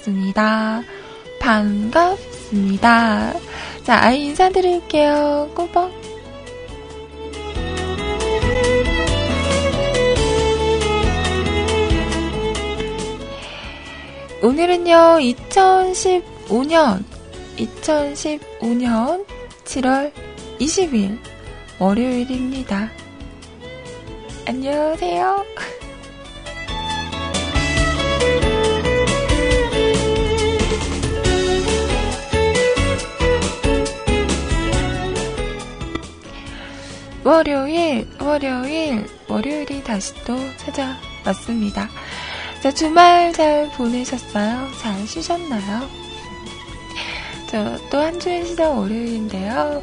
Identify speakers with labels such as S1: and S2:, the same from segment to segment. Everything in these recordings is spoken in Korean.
S1: 반갑습니다. 반갑습니다. 자, 아이 인사드릴게요. 꾸벅. 오늘은요, 2015년, 2015년 7월 20일, 월요일입니다. 안녕하세요. 월요일, 월요일, 월요일이 다시 또 찾아왔습니다. 자, 주말 잘 보내셨어요? 잘 쉬셨나요? 저 또 한 주의 시작 월요일인데요.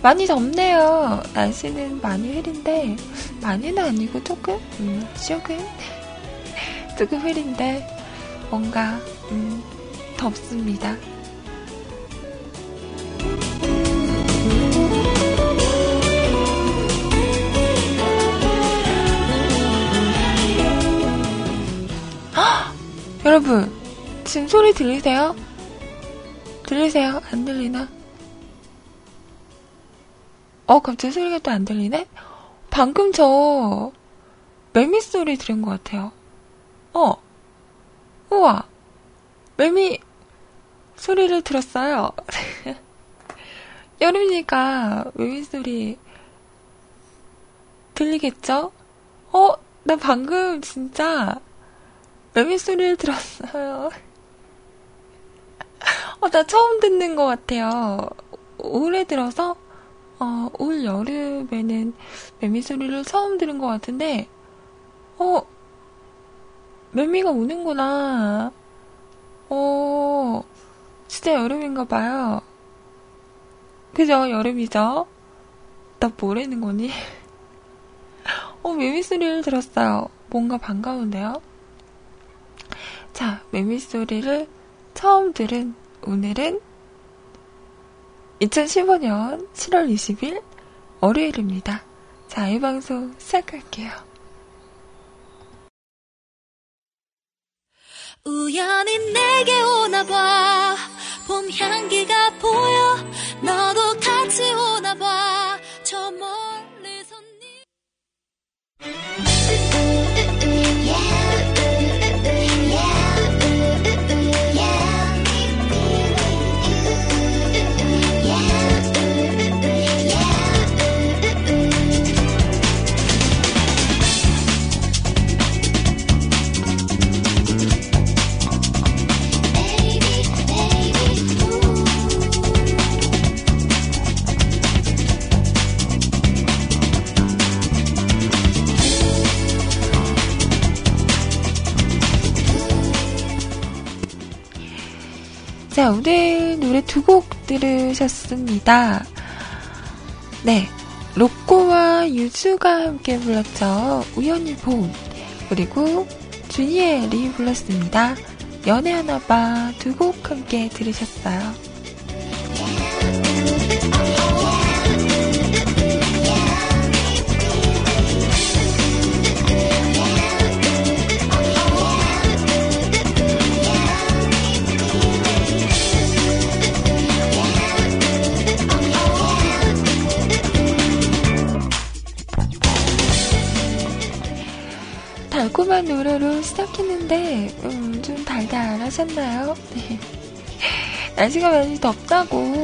S1: 많이 덥네요. 날씨는 많이 흐린데, 많이는 아니고 조금, 음, 조금, 조금 흐린데, 뭔가, 음, 덥습니다. 여러분, 지금 소리 들리세요? 들리세요? 안 들리나? 어, 갑자기 소리가 또 안 들리네? 방금 저, 매미 소리 들은 것 같아요. 어, 우와, 매미 소리를 들었어요. 여름이니까 매미 소리 들리겠죠? 어, 나 방금 진짜 매미 소리를 들었어요. 어, 나 처음 듣는 것 같아요. 올해 들어서, 어, 올 여름에는 매미 소리를 처음 들은 것 같은데, 어, 매미가 우는구나. 어, 진짜 여름인가 봐요. 그죠? 여름이죠? 나 뭐라는 거니? 어, 매미 소리를 들었어요. 뭔가 반가운데요? 자, 매미 소리를 처음 들은 오늘은 2015년 7월 20일 월요일입니다. 자, 이 방송 시작할게요.
S2: 우연히 내게 오나 봐 봄 향기가 보여 너도 같이 오나 봐 저 멀리서
S1: 자, 오늘 노래 두 곡 들으셨습니다. 네. 로꼬와 유주가 함께 불렀죠. 우연히 봄. 그리고 주니엘이 불렀습니다. 연애 하나 봐 두 곡 함께 들으셨어요. 하셨나요? 네. 날씨가 많이 덥다고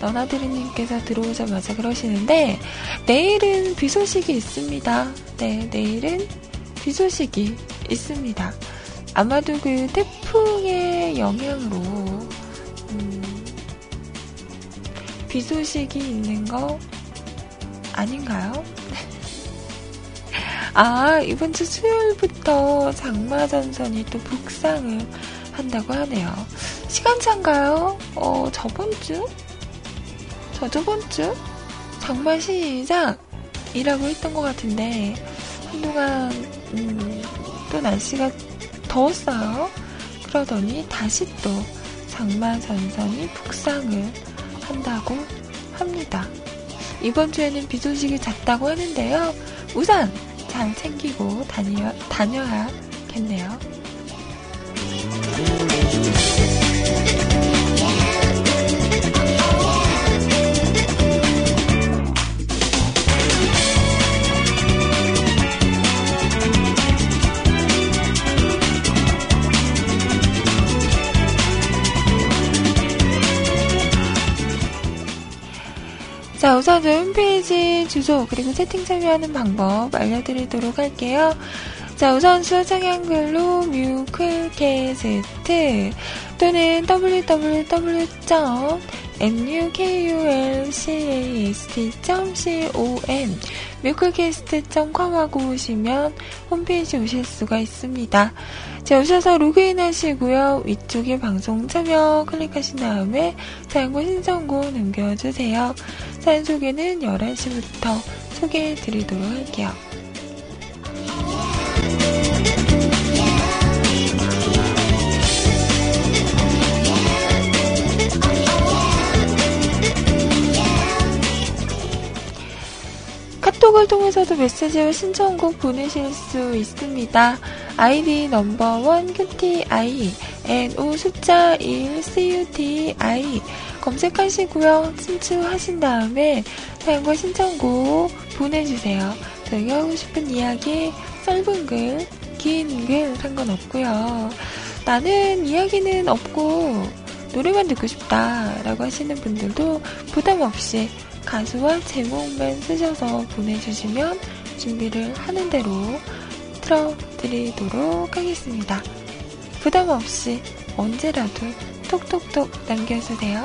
S1: 너나드리님께서 들어오자마자 그러시는데 내일은 비 소식이 있습니다. 네, 내일은 비 소식이 있습니다. 아마도 그 태풍의 영향으로 음, 비 소식이 있는 거 아닌가요? 아, 이번 주 수요일부터 장마 전선이 또 북상을 한다고 하네요. 시간차인가요? 어, 저번 주? 저저번 주? 장마 시작이라고 했던 것 같은데, 한동안, 음, 또 날씨가 더웠어요. 그러더니 다시 또 장마 전선이 북상을 한다고 합니다. 이번 주에는 비 소식이 잦다고 하는데요. 우산 잘 챙기고 다녀, 다녀야겠습니다. 좋겠네요. 자, 우선 홈페이지 주소 그리고 채팅 참여하는 방법 알려드리도록 할게요. 자, 우선 수어장 한글로 뮤클캐스트 또는 www.mukulcast.com 뮤클캐스트.com 하고 오시면 홈페이지 오실 수가 있습니다. 자, 오셔서 로그인 하시고요. 위쪽에 방송 참여 클릭하신 다음에 사연과 신청곡 남겨주세요. 사연 소개는 11시부터 소개해 드리도록 할게요. 카톡을 통해서도 메시지와 신청곡 보내실 수 있습니다. 아이디 넘버원 QTI NO 숫자 1 CUTI 검색하시고요. 신청하신 다음에 사연과 신청곡 보내주세요. 저희가 하고 싶은 이야기 짧은 글, 긴 글 상관없고요. 나는 이야기는 없고 노래만 듣고 싶다라고 하시는 분들도 부담 없이 가수와 제목만 쓰셔서 보내주시면 준비를 하는 대로 틀어드리도록 하겠습니다. 부담 없이 언제라도 톡톡톡 남겨주세요.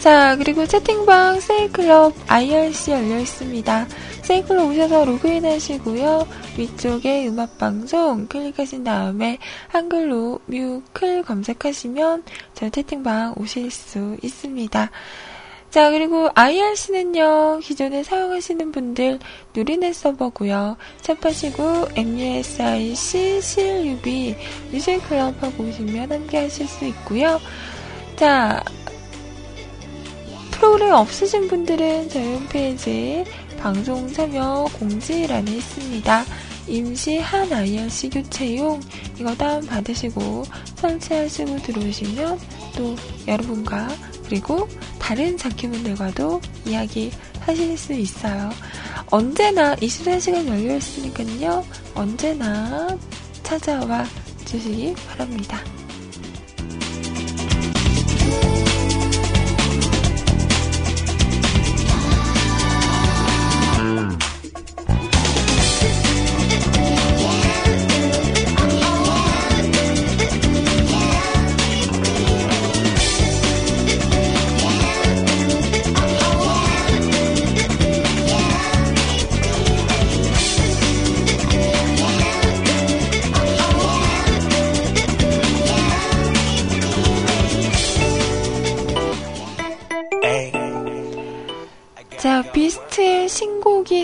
S1: 자, 그리고 채팅방 세이클럽 IRC 열려 있습니다. 세이클럽 오셔서 로그인 하시고요. 위쪽에 음악방송 클릭하신 다음에 한글로 뮤클 검색하시면 저 채팅방 오실 수 있습니다. 자, 그리고 IRC는요, 기존에 사용하시는 분들 누리넷 서버고요 샵하시고 MUSIC CLUB 뮤직 클럽 하고 오시면 함께 하실 수 있고요. 자, 프로그램 없으신 분들은 저희 홈페이지 방송 참여 공지란에 있습니다. 임시 한 IRC 교체용 이거 다운받으시고 설치하시고 들어오시면 또 여러분과 그리고 다른 자키분들과도 이야기 하실 수 있어요. 언제나 24시간 열려 있으니까요. 언제나 찾아와 주시기 바랍니다. 자,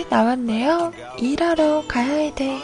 S1: 나왔네요. 일하러 가야 돼.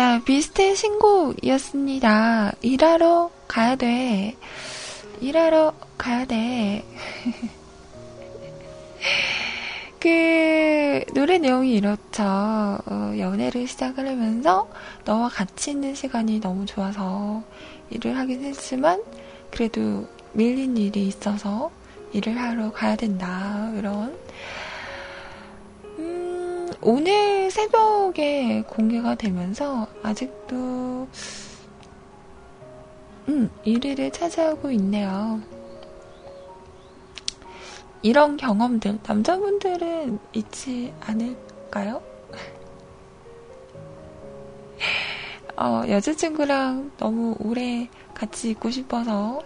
S1: 자, 비스트의 신곡이었습니다. 일하러 가야 돼. 일하러 가야 돼. 그, 노래 내용이 이렇죠. 어, 연애를 시작하려면서 너와 같이 있는 시간이 너무 좋아서 일을 하긴 했지만, 그래도 밀린 일이 있어서 일을 하러 가야 된다. 이런. 음, 오늘 새벽에 공개가 되면서 아직도, 음, 1위를 차지하고 있네요. 이런 경험들, 남자분들은 있지 않을까요? 어, 여자친구랑 너무 오래 같이 있고 싶어서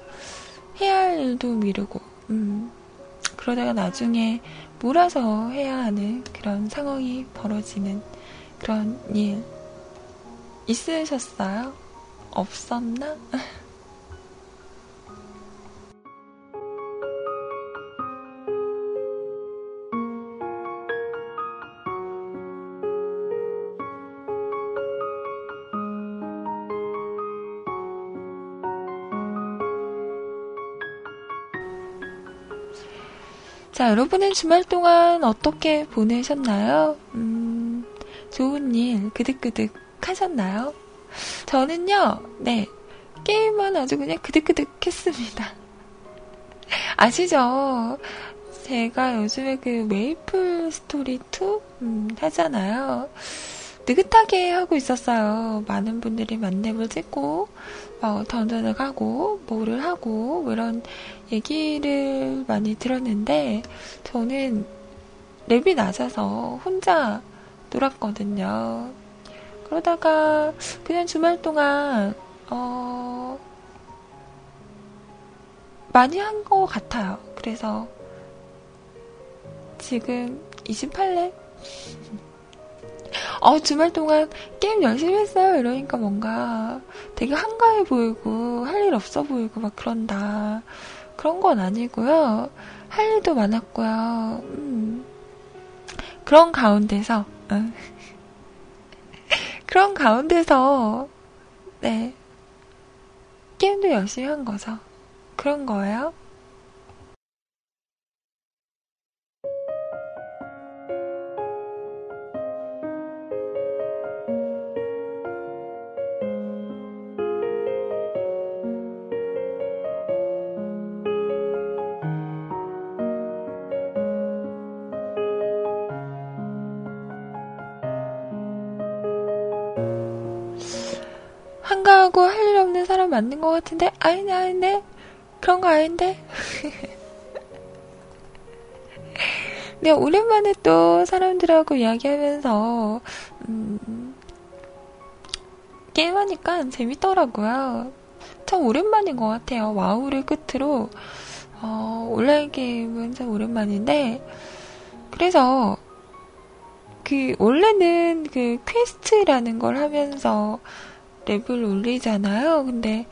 S1: 해야 할 일도 미루고, 음, 그러다가 나중에 몰아서 해야 하는 그런 상황이 벌어지는 그런 일 있으셨어요? 없었나? 자, 여러분은 주말 동안 어떻게 보내셨나요? 음, 좋은 일 그득그득 하셨나요? 저는요, 네, 게임만 아주 그냥 그득그득 했습니다. 아시죠? 제가 요즘에 그 메이플 스토리 2 음, 하잖아요. 느긋하게 하고 있었어요. 많은 분들이 만렙을 찍고, 뭐, 던전을 가고, 뭐를 하고, 뭐 이런 얘기를 많이 들었는데, 저는 랩이 낮아서 혼자 놀았거든요. 그러다가, 그냥 주말 동안, 어, 많이 한 것 같아요. 그래서, 지금 28렙? 어, 주말 동안 게임 열심히 했어요. 이러니까 뭔가 되게 한가해 보이고, 할 일 없어 보이고, 막 그런다. 그런 건 아니고요. 할 일도 많았고요. 음. 그런 가운데서, 응. 그런 가운데서, 네. 게임도 열심히 한 거죠. 그런 거예요. 맞는 것 같은데? 아니네 아니네. 그런 거 아닌데? 네 오랜만에 또 사람들하고 이야기하면서 음, 게임하니까 재밌더라고요. 참 오랜만인 것 같아요. 와우를 끝으로. 어, 온라인 게임은 참 오랜만인데 그래서 그 원래는 그 quest라는 걸 하면서 렙을 올리잖아요. 근데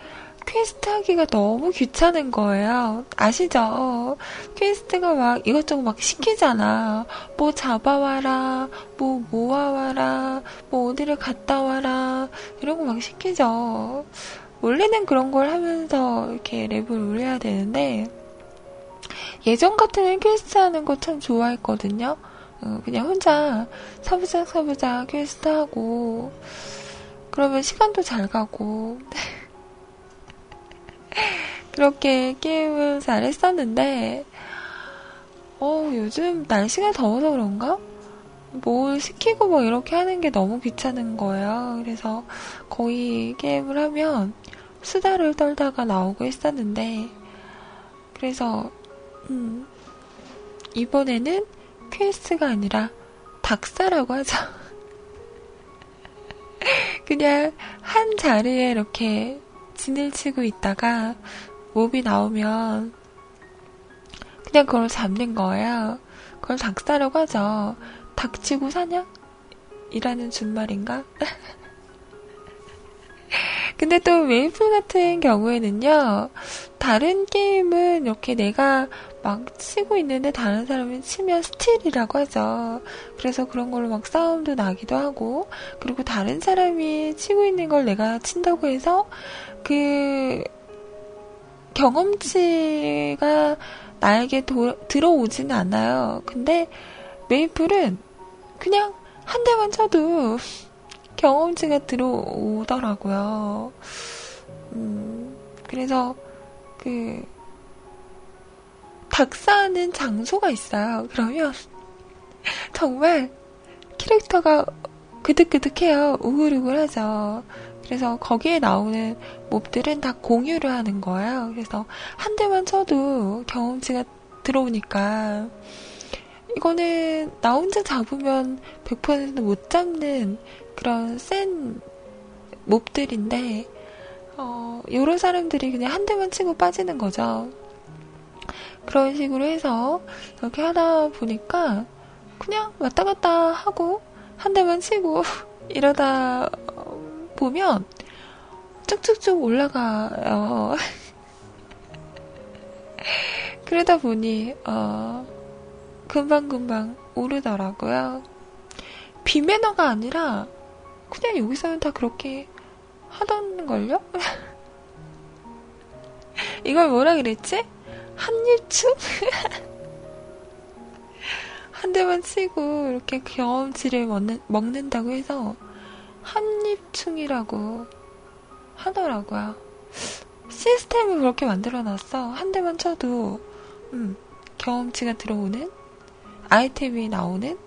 S1: 퀘스트 하기가 너무 귀찮은 거예요. 아시죠? quest가 막 이것저것 막 시키잖아. 뭐 잡아와라, 뭐 모아와라, 뭐 어디를 갔다 와라, 이런 거 막 시키죠. 원래는 그런 걸 하면서 이렇게 렙을 올려야 되는데, 예전 같으면 퀘스트 하는 거 참 좋아했거든요. 어, 그냥 혼자 사부작 사부작 퀘스트 하고, 그러면 시간도 잘 가고. 그렇게 게임을 잘 했었는데, 어, 요즘 날씨가 더워서 그런가? 뭘 시키고 뭐 이렇게 하는 게 너무 귀찮은 거예요. 그래서 거의 게임을 하면 수다를 떨다가 나오고 했었는데, 그래서, 음, 이번에는 quest가 아니라 닥사라고 하죠. 그냥 한 자리에 이렇게 진을 치고 있다가 mob이 나오면 그냥 그걸 잡는 거예요. 그걸 닥사라고 하죠. 닥치고 사냥이라는 준말인가? 근데 또 메이플 같은 경우에는요, 다른 게임은 이렇게 내가 막 치고 있는데 다른 사람이 치면 스틸이라고 하죠. 그래서 그런 걸로 막 싸움도 나기도 하고, 그리고 다른 사람이 치고 있는 걸 내가 친다고 해서 그 경험치가 나에게 도, 들어오지는 않아요. 근데 메이플은 그냥 한 대만 쳐도 경험치가 들어오더라고요. 음, 그래서 그 닭사하는 장소가 있어요. 그러면 정말 캐릭터가 그득그득해요. 우글우글하죠. 그래서 거기에 나오는 몹들은 다 공유를 하는 거예요. 그래서 한 대만 쳐도 경험치가 들어오니까 이거는 나 혼자 잡으면 100%못 잡는 그런 센 몹들인데 어, 여러 사람들이 그냥 한 대만 치고 빠지는 거죠. 그런 식으로 해서 이렇게 하다 보니까 그냥 왔다 갔다 하고 한 대만 치고 이러다 보면 쭉쭉쭉 올라가요. 그러다 보니 어, 금방금방 오르더라고요. 비매너가 아니라 그냥 여기서는 다 그렇게 하던걸요? 이걸 뭐라 그랬지? 한입충? 한 대만 치고 이렇게 경험치를 먹는, 먹는다고 해서 한입충이라고 하더라고요. 시스템을 그렇게 만들어놨어. 한 대만 쳐도 음, 경험치가 들어오는 아이템이 나오는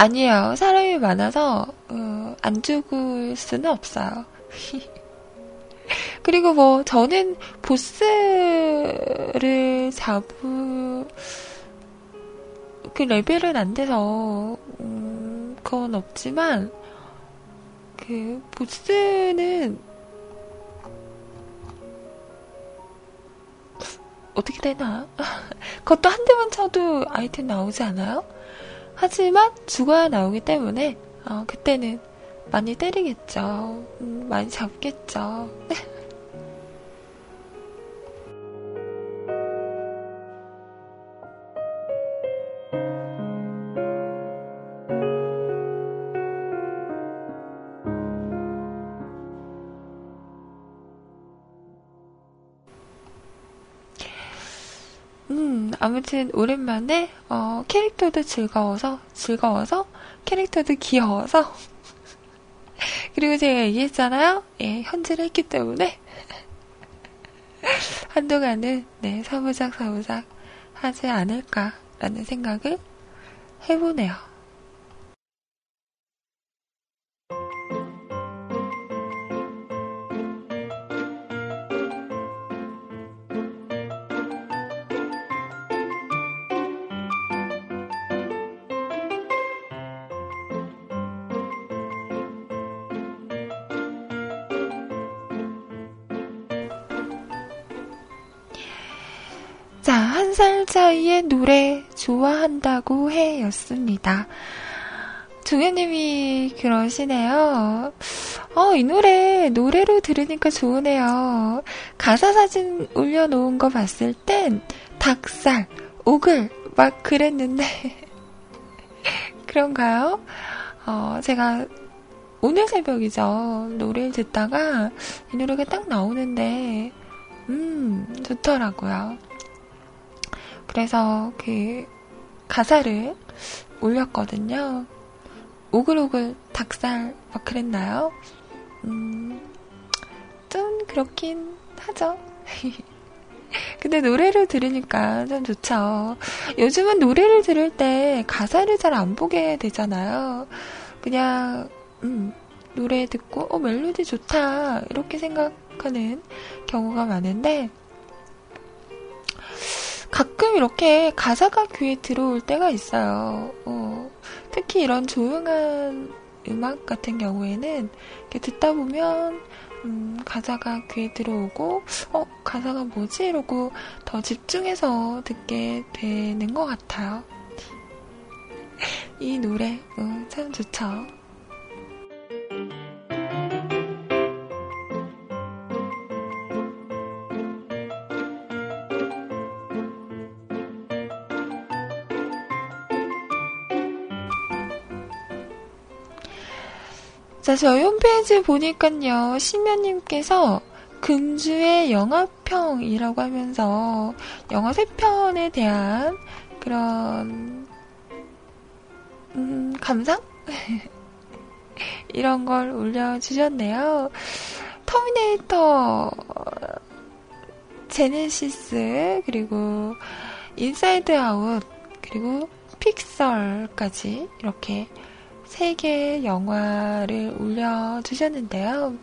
S1: 아니에요. 사람이 많아서 어, 안 죽을 수는 없어요. 그리고 뭐 저는 보스를 잡을 그 레벨은 안 돼서 음, 그건 없지만 그 보스는 어떻게 되나? 그것도 한 대만 쳐도 아이템 나오지 않아요? 하지만 죽어야 나오기 때문에 어, 그때는 많이 때리겠죠. 음, 많이 잡겠죠. 아무튼 오랜만에 어, 캐릭터도 즐거워서 즐거워서 캐릭터도 귀여워서 그리고 제가 얘기했잖아요. 예, 현질을 했기 때문에 한동안은 네 사부작 사부작 하지 않을까라는 생각을 해보네요. 차이에 노래 좋아한다고 해 였습니다. 종현님이 그러시네요. 어, 이 노래, 노래로 들으니까 좋으네요. 가사 사진 올려놓은 거 봤을 땐 닭살, 오글, 막 그랬는데. 그런가요? 어, 제가 오늘 새벽이죠. 노래를 듣다가 이 노래가 딱 나오는데, 음, 좋더라고요. 그래서 그 가사를 올렸거든요. 오글오글 닭살 막 그랬나요? 음, 좀 그렇긴 하죠. 근데 노래를 들으니까 좀 좋죠. 요즘은 노래를 들을 때 가사를 잘 안 보게 되잖아요. 그냥, 음, 노래 듣고, 어, 멜로디 좋다. 이렇게 생각하는 경우가 많은데, 가끔 이렇게 가사가 귀에 들어올 때가 있어요. 어, 특히 이런 조용한 음악 같은 경우에는 듣다 보면 음, 가사가 귀에 들어오고 어 가사가 뭐지 이러고 더 집중해서 듣게 되는 것 같아요. 이 노래 음, 참 좋죠. 자, 저희 홈페이지 보니까요, 심연님께서 금주의 영화평이라고 하면서 영화 세 편에 대한 그런, 음, 감상? 이런 걸 올려주셨네요. 터미네이터, 제네시스, 그리고 인사이드 아웃, 그리고 픽셀까지 이렇게 세 개의 영화를 올려주셨는데요.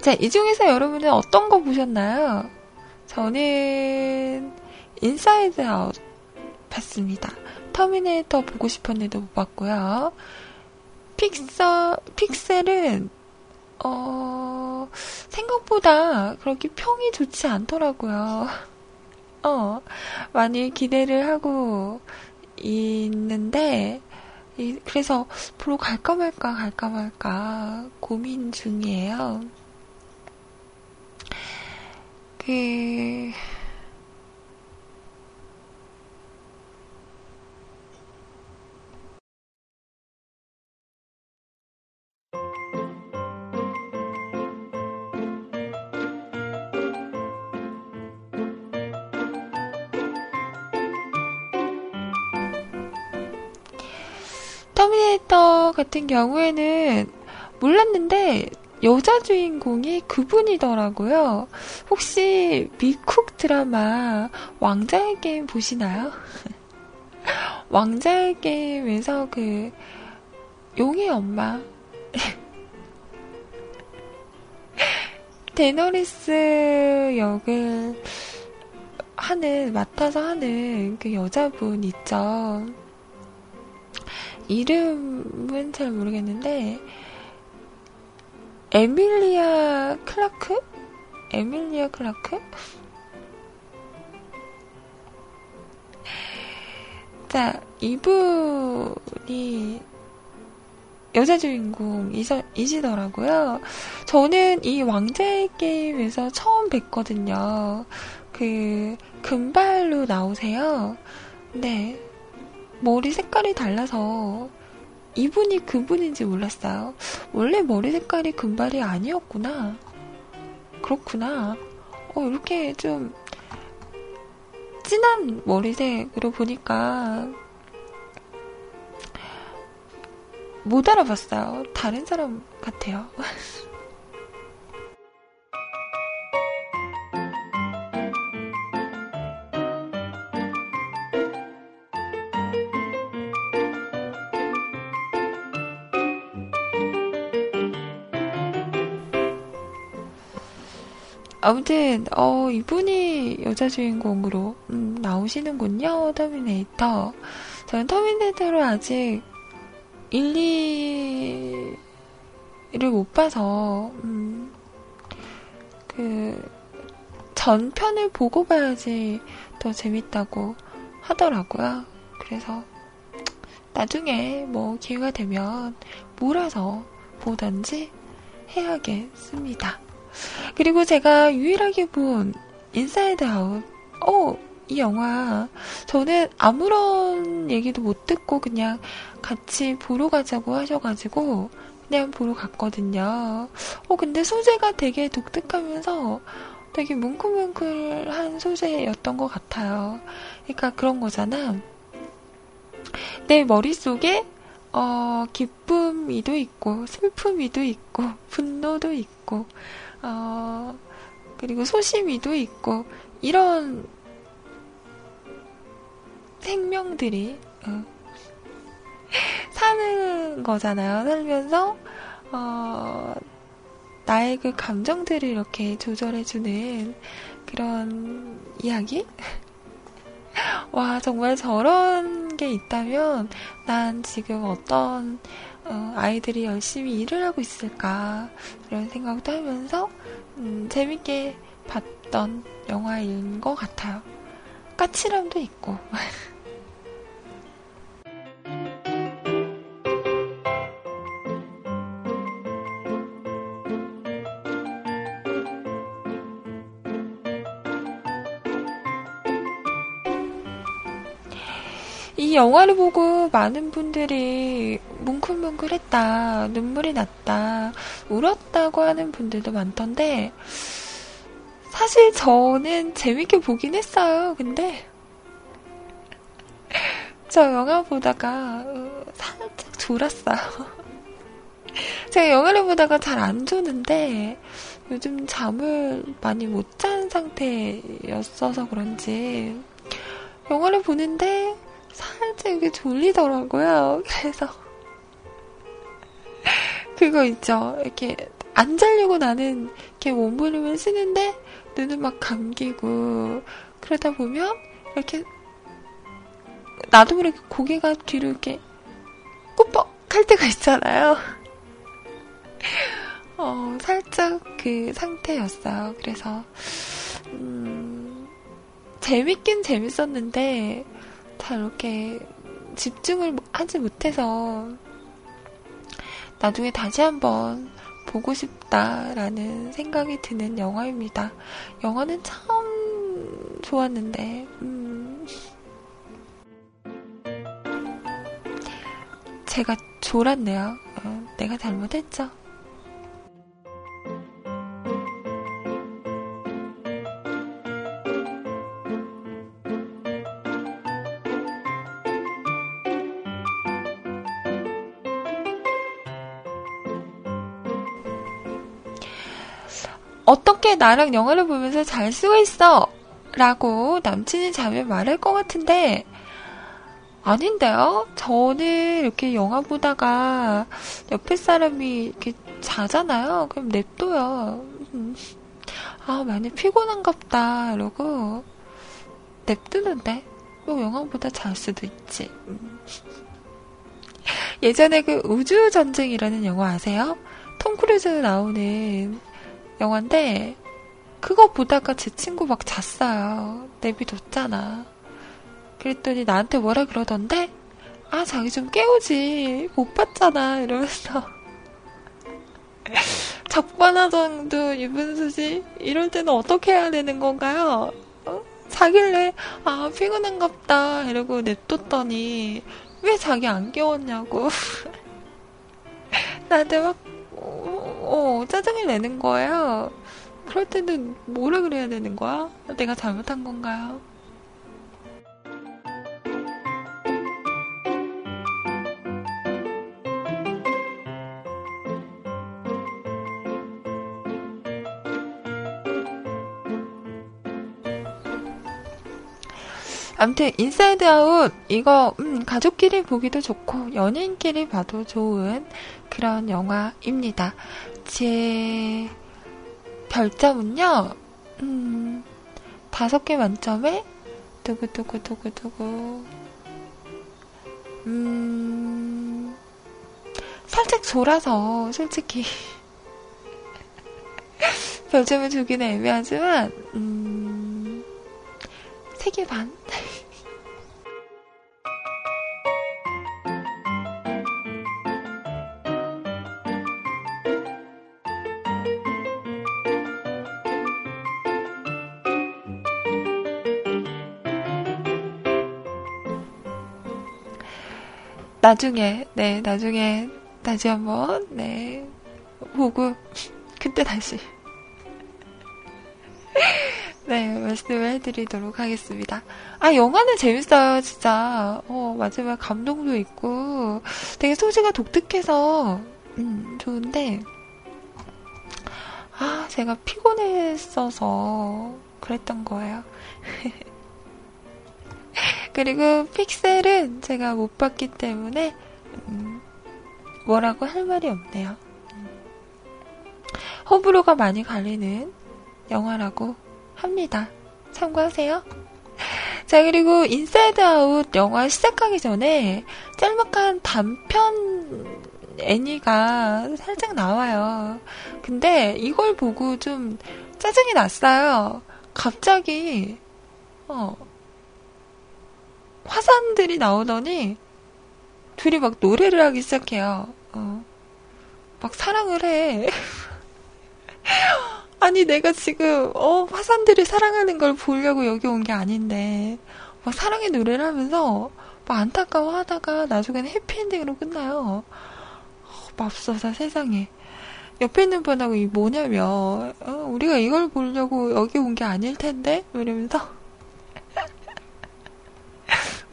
S1: 자, 이 중에서 여러분은 어떤 거 보셨나요? 저는 인사이드 아웃 봤습니다. 터미네이터 보고 싶었는데 못 봤고요. 픽서, 픽셀은, 어, 생각보다 그렇게 평이 좋지 않더라고요. 어, 많이 기대를 하고 있는데, 이, 그래서 보러 갈까 말까 갈까 말까 고민 중이에요. 그, 터미네이터 같은 경우에는 몰랐는데 여자 주인공이 그분이더라고요. 혹시 미쿡 드라마 왕좌의 게임 보시나요? 왕좌의 게임에서 그 용의 엄마 데너리스 역을 하는 맡아서 하는 그 여자분 있죠. 이름은 잘 모르겠는데 에밀리아 클라크? 에밀리아 클라크? 자, 이분이 여자 주인공이시더라고요. 저는 이 왕자의 게임에서 처음 뵀거든요. 그, 금발로 나오세요. 네. 머리 색깔이 달라서 이분이 그분인지 몰랐어요. 원래 머리 색깔이 금발이 아니었구나. 그렇구나. 어, 이렇게 좀 진한 머리색으로 보니까 못 알아봤어요. 다른 사람 같아요. 아무튼 어 이분이 여자 주인공으로 음, 나오시는군요. 터미네이터. 저는 터미네이터를 아직 1, 2를 못 봐서 음, 그 전편을 보고 봐야지 더 재밌다고 하더라고요. 그래서 나중에 뭐 기회가 되면 몰아서 보던지 해야겠습니다. 그리고 제가 유일하게 본 인사이드 아웃. 어, 이 영화 저는 아무런 얘기도 못 듣고 그냥 같이 보러 가자고 하셔가지고 그냥 보러 갔거든요. 어, 근데 소재가 되게 독특하면서 되게 뭉클뭉클한 소재였던 것 같아요. 그러니까 그런 거잖아. 내 머릿속에 어, 기쁨이도 있고 슬픔이도 있고 분노도 있고 어, 그리고 소심이도 있고, 이런 생명들이, 어, 사는 거잖아요. 살면서, 어, 나의 그 감정들을 이렇게 조절해주는 그런 이야기? 와, 정말 저런 게 있다면 난 지금 어떤 어, 아이들이 열심히 일을 하고 있을까 이런 생각도 하면서 음, 재밌게 봤던 영화인 것 같아요. 까칠함도 있고. 이 영화를 보고 많은 분들이 뭉클뭉클했다, 눈물이 났다, 울었다고 하는 분들도 많던데, 사실 저는 재밌게 보긴 했어요. 근데, 저 영화 보다가 어, 살짝 졸았어요. 제가 영화를 보다가 잘 안 조는데 요즘 잠을 많이 못 잔 상태였어서 그런지 영화를 보는데 살짝 이게 졸리더라고요. 그래서 그거 있죠. 이렇게 안 자려고 나는 이렇게 몸부림을 쓰는데 눈은 막 감기고 그러다 보면 이렇게 나도 모르게 고개가 뒤로 이렇게 꾸벅 할 때가 있잖아요. 어, 살짝 그 상태였어요. 그래서, 음, 재밌긴 재밌었는데, 잘 이렇게 집중을 하지 못해서, 나중에 다시 한번 보고 싶다라는 생각이 드는 영화입니다. 영화는 참 좋았는데, 음. 제가 졸았네요. 어, 내가 잘못했죠. 어떻게 나랑 영화를 보면서 잘 쓰고 있어? 라고 남친이 자면 말할 것 같은데, 아닌데요? 저는 이렇게 영화 보다가 옆에 사람이 이렇게 자잖아요? 그럼 냅둬요. 음. 아, 많이 피곤한갑다. 이러고, 냅두는데? 뭐 영화보다 잘 수도 있지. 음. 예전에 그 우주전쟁이라는 영화 아세요? 톰 크루즈 나오는 영화인데 그거 보다가 제 친구 막 잤어요. 내비뒀잖아. 그랬더니 나한테 뭐라 그러던데? 아, 자기 좀 깨우지. 못 봤잖아. 이러면서. 적반하장도 유분수지? 이럴 때는 어떻게 해야 되는 건가요? 어? 자길래, 아, 피곤한갑다. 이러고 냅뒀더니, 왜 자기 안 깨웠냐고. 나한테 막 어, 짜증을 내는 거예요. 그럴 때는 뭐라 그래야 되는 거야? 내가 잘못한 건가요? 암튼 인사이드 아웃 이거 음, 가족끼리 보기도 좋고 연인끼리 봐도 좋은 그런 영화입니다. 제 별점은요. 음, 다섯 개 만점에 두구두구두구두구 음, 살짝 졸아서 솔직히 별점을 주기는 애매하지만 음, 세개 반? 나중에, 네, 나중에 다시 한번, 네, 보고, 그때 다시, 네, 말씀을 해드리도록 하겠습니다. 아, 영화는 재밌어요, 진짜. 어, 마지막 감동도 있고, 되게 소재가 독특해서, 음, 좋은데, 아, 제가 피곤했어서 그랬던 거예요. 그리고 픽셀은 제가 못 봤기 때문에 음, 뭐라고 할 말이 없네요. 호불호가 많이 갈리는 영화라고 합니다. 참고하세요. 자, 그리고 인사이드 아웃 영화 시작하기 전에 짤막한 단편 애니가 살짝 나와요. 근데 이걸 보고 좀 짜증이 났어요. 갑자기, 어, 화산들이 나오더니 둘이 막 노래를 하기 시작해요. 어. 막 사랑을 해. 아니 내가 지금 어 화산들이 사랑하는 걸 보려고 여기 온 게 아닌데 막 사랑의 노래를 하면서 막 안타까워하다가 나중에는 해피엔딩으로 끝나요. 어, 맙소사 세상에. 옆에 있는 분하고 이 뭐냐면 어, 우리가 이걸 보려고 여기 온 게 아닐 텐데 이러면서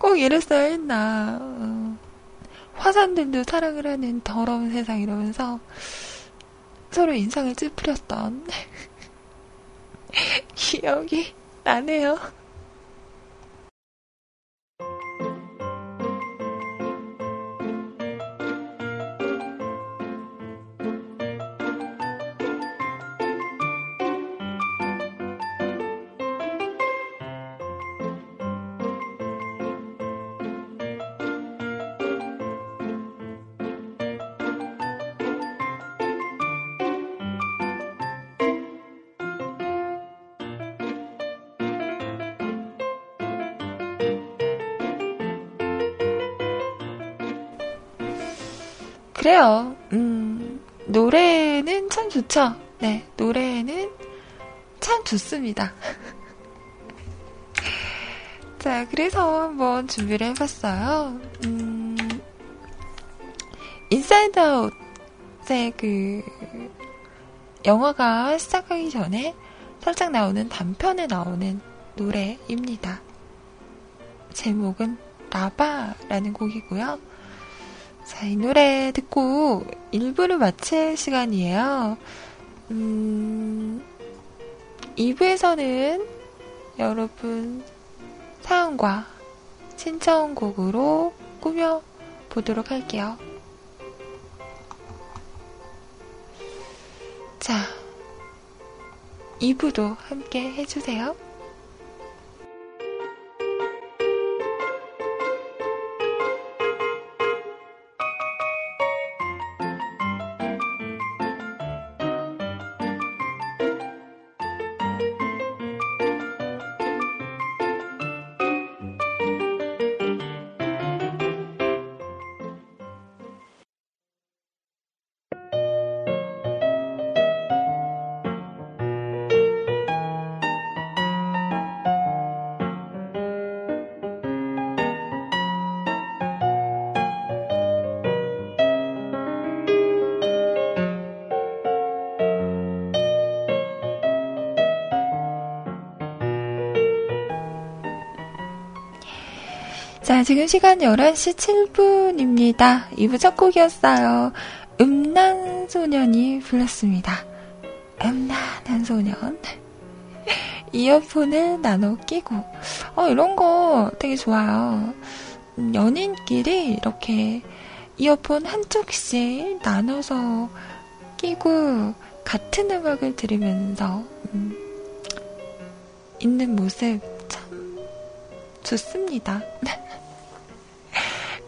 S1: 꼭 이랬어야 했나. 어. 화산들도 사랑을 하는 더러운 세상 이러면서 서로 인상을 찌푸렸던 기억이 나네요. 그래요. 음, 노래는 참 좋죠. 네, 노래는 참 좋습니다. 자, 그래서 한번 준비를 해봤어요. 음, 인사이드 아웃의 그, 영화가 시작하기 전에 살짝 나오는 단편에 나오는 노래입니다. 제목은 라바라는 곡이고요. 자, 이 노래 듣고 1부를 마칠 시간이에요. 음, 2부에서는 여러분 사연과 신청곡으로 꾸며보도록 할게요. 자, 2부도 함께 해주세요. 지금 시간 11시 7분입니다. 2부 첫 곡이었어요. 음란소년이 불렀습니다. 음란한 소년. 이어폰을 나눠 끼고. 어, 이런 거 되게 좋아요. 음, 연인끼리 이렇게 이어폰 한쪽씩 나눠서 끼고 같은 음악을 들으면서 음, 있는 모습 참 좋습니다.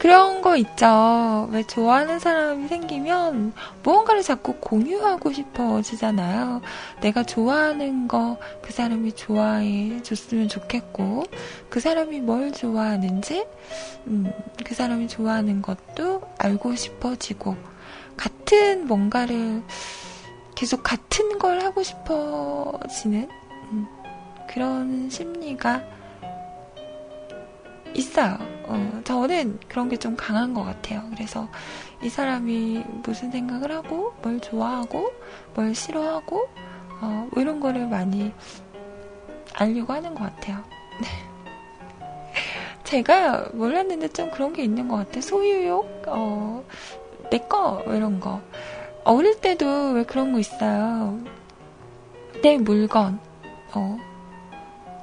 S1: 그런 거 있죠. 왜 좋아하는 사람이 생기면 무언가를 자꾸 공유하고 싶어지잖아요. 내가 좋아하는 거 그 사람이 좋아해 줬으면 좋겠고, 그 사람이 뭘 좋아하는지, 음, 그 사람이 좋아하는 것도 알고 싶어지고, 같은 뭔가를 계속 같은 걸 하고 싶어지는 음, 그런 심리가 있어요. 어, 저는 그런 게 좀 강한 것 같아요. 그래서 이 사람이 무슨 생각을 하고, 뭘 좋아하고, 뭘 싫어하고, 어, 뭐 이런 거를 많이 알려고 하는 것 같아요. 네. 제가 몰랐는데 좀 그런 게 있는 것 같아. 소유욕, 어, 내 거, 뭐 이런 거. 어릴 때도 왜 그런 거 있어요. 내 물건, 어,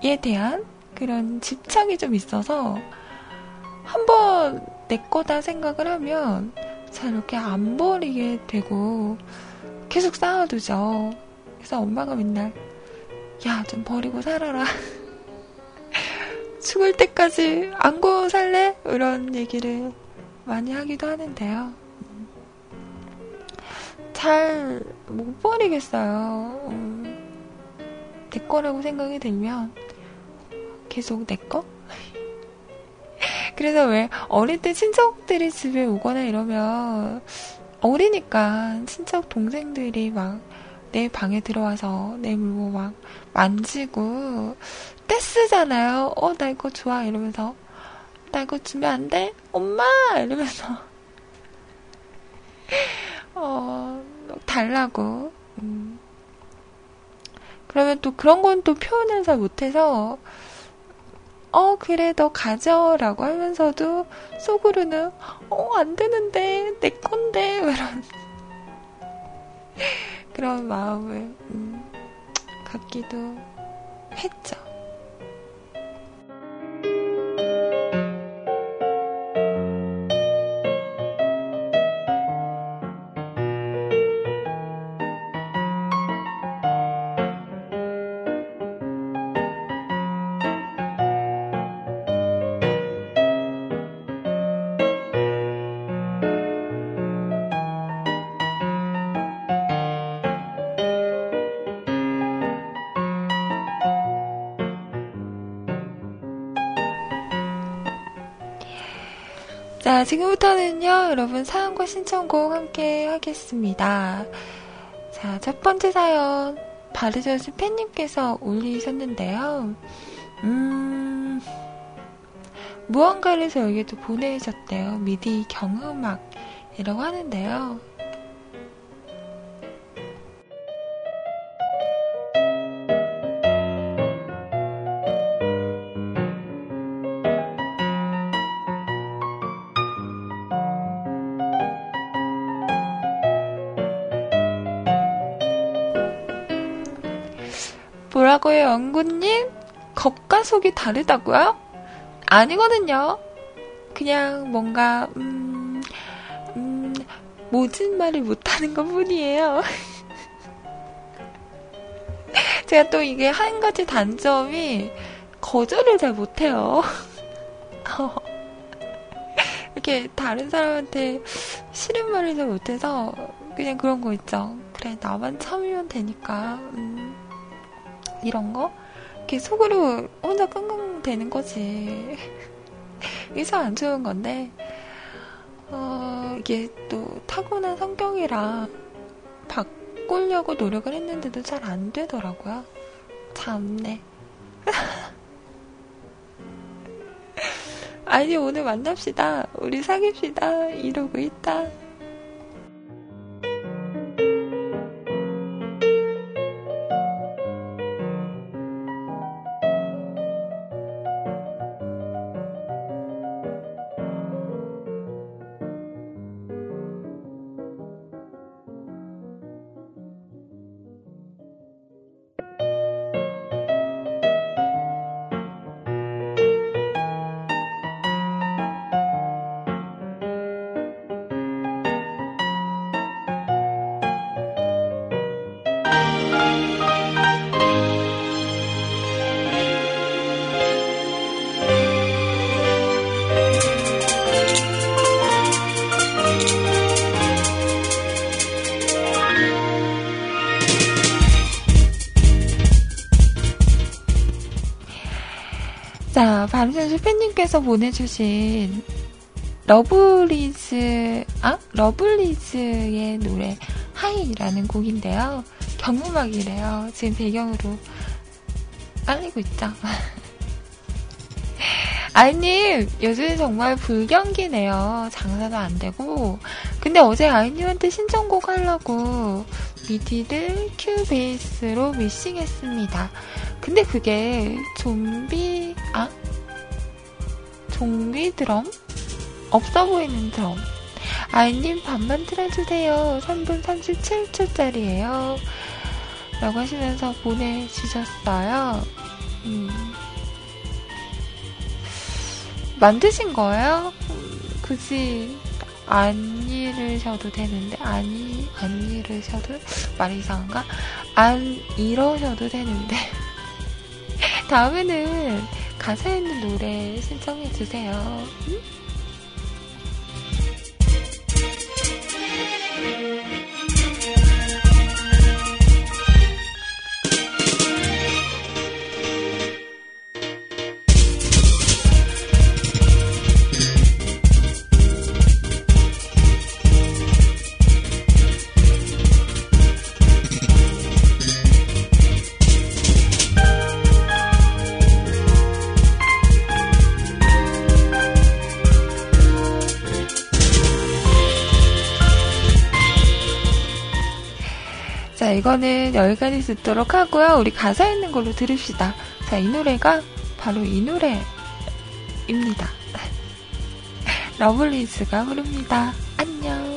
S1: 에 대한 그런 집착이 좀 있어서 한번 내 거다 생각을 하면 잘 이렇게 안 버리게 되고 계속 쌓아두죠. 그래서 엄마가 맨날 야, 좀 버리고 살아라. 죽을 때까지 안고 살래? 이런 얘기를 많이 하기도 하는데요. 잘 못 버리겠어요. 내 거라고 생각이 들면 계속 내 거? 그래서 왜 어릴 때 친척들이 집에 오거나 이러면 어리니까 친척 동생들이 막 내 방에 들어와서 내 물건 막 만지고 떼쓰잖아요. 어, 나 이거 좋아. 이러면서 나 이거 주면 안 돼? 엄마! 이러면서 어, 달라고. 음. 그러면 또 그런 건 또 표현을 잘 못해서 어, 그래, 너 가져 라고 하면서도 속으로는, 어, 안 되는데, 내 건데, 이런. 그런 마음을, 음, 갖기도 했죠. 자, 지금부터는요, 여러분 사연과 신청곡 함께 하겠습니다. 자, 첫 번째 사연, 바르저스 팬님께서 올리셨는데요. 음, 무언가를 저에게도 보내셨대요. 미디 경음악이라고 하는데요. 영구님? 겉과 속이 다르다고요? 아니거든요. 그냥 뭔가, 음, 음, 모진 말을 못하는 것 뿐이에요. 제가 또 이게 한 가지 단점이 거절을 잘 못해요. 이렇게 다른 사람한테 싫은 말을 잘 못해서 그냥 그런 거 있죠. 그래, 나만 참으면 되니까. 음. 이런 거? 이렇게 속으로 혼자 끙끙 대는 거지. 이게 안 좋은 건데, 어, 이게 또 타고난 성격이라 바꾸려고 노력을 했는데도 잘 안 되더라고요. 참네. 아니, 오늘 만납시다. 우리 사귀시다. 이러고 있다. 자, 밤샘 팬님께서 보내주신 러블리즈, 아? 러블리즈의 노래 하이라는 곡인데요. 경음악이래요. 지금 배경으로 깔리고 있죠. 아이님, 요즘 정말 불경기네요. 장사도 안 되고. 근데 어제 아이님한테 신청곡 하려고 미디를 큐베이스로 믹싱했습니다. 근데 그게 좀비, 아? 좀비 드럼? 없어 보이는 드럼. 아이님 반만 틀어주세요. 3분 37초짜리예요. 라고 하시면서 보내주셨어요. 음. 만드신 거예요? 굳이 안 잃으셔도 되는데 아니 안 잃으셔도 말이 이상한가? 안 잃으셔도 되는데 다음에는 가사 있는 노래 신청해 주세요. 응? 이거는 여기까지 듣도록 하고요. 우리 가사 있는 걸로 들읍시다. 자, 이 노래가 바로 이 노래입니다. 입니다. 러블리즈가 부릅니다. 안녕.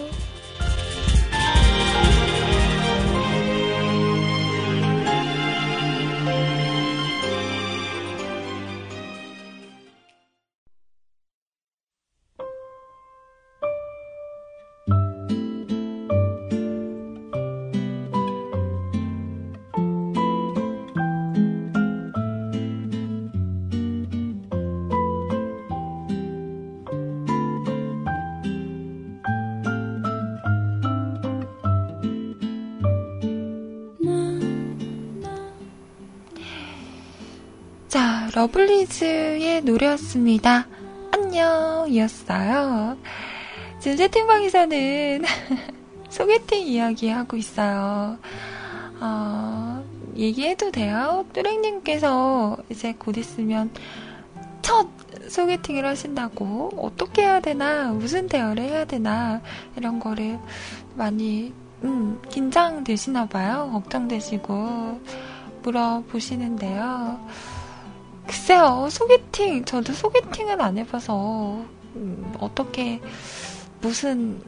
S1: 러블리즈의 노래였습니다. 안녕 이었어요. 지금 채팅방에서는 소개팅 이야기 하고 있어요. 어, 얘기해도 돼요? 뚜랭님께서 이제 곧 있으면 첫 소개팅을 하신다고 어떻게 해야 되나 무슨 대화를 해야 되나 이런 거를 많이 음, 긴장되시나 봐요. 걱정되시고 물어보시는데요. 글쎄요, 소개팅, 저도 소개팅은 안 해봐서, 음, 어떻게, 무슨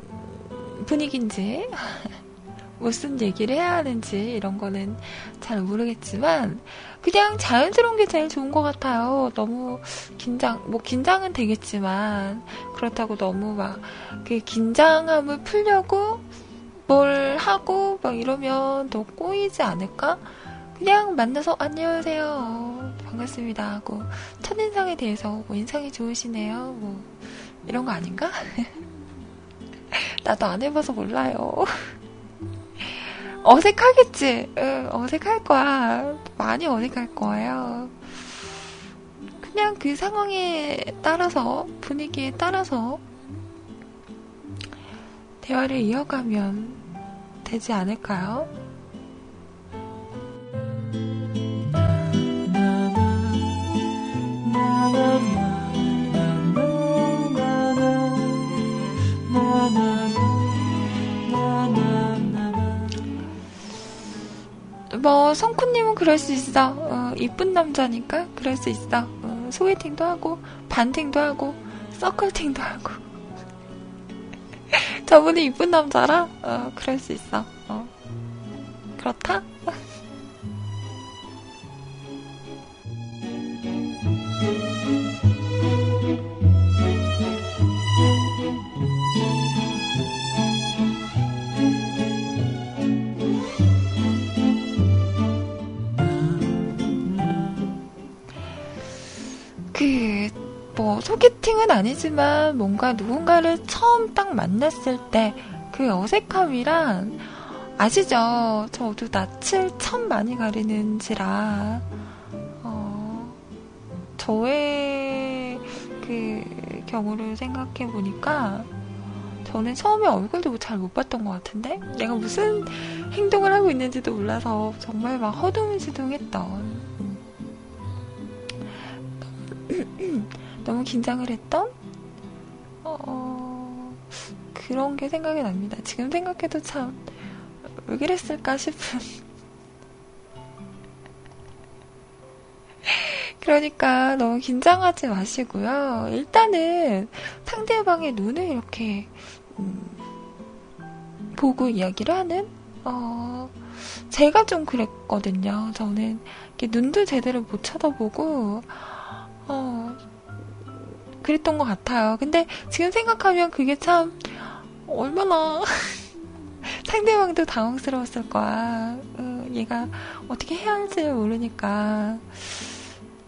S1: 분위기인지, 무슨 얘기를 해야 하는지, 이런 거는 잘 모르겠지만, 그냥 자연스러운 게 제일 좋은 것 같아요. 너무 긴장, 뭐 긴장은 되겠지만, 그렇다고 너무 막, 그 긴장함을 풀려고 뭘 하고, 막 이러면 더 꼬이지 않을까? 그냥 만나서 안녕하세요. 반갑습니다 하고 첫인상에 대해서 뭐 인상이 좋으시네요. 뭐 이런 거 아닌가? 나도 안 해봐서 몰라요. 어색하겠지? 응, 어색할 거야. 많이 어색할 거예요. 그냥 그 상황에 따라서, 분위기에 따라서 대화를 이어가면 되지 않을까요? 뭐 성쿠님은 그럴 수 있어. 어, 이쁜 남자니까 그럴 수 있어. 어, 소개팅도 하고 반팅도 하고 서클팅도 하고. 저분이 이쁜 남자라 어, 그럴 수 있어. 어. 그렇다? 뭐 소개팅은 아니지만 뭔가 누군가를 처음 딱 만났을 때 그 어색함이란 아시죠? 저도 낯을 참 많이 가리는지라 어, 저의 그 경우를 생각해 보니까 저는 처음에 얼굴도 잘 못 봤던 것 같은데 내가 무슨 행동을 하고 있는지도 몰라서 정말 막 허둥지둥했던 너무 긴장을 했던 어, 그런 게 생각이 납니다. 지금 생각해도 참 왜 그랬을까 싶은 그러니까 너무 긴장하지 마시고요. 일단은 상대방의 눈을 이렇게 음, 보고 이야기를 하는 어, 제가 좀 그랬거든요. 저는 눈도 제대로 못 쳐다보고 어, 그랬던 것 같아요. 근데 지금 생각하면 그게 참 얼마나 상대방도 당황스러웠을 거야. 어, 얘가 어떻게 해야 할지 모르니까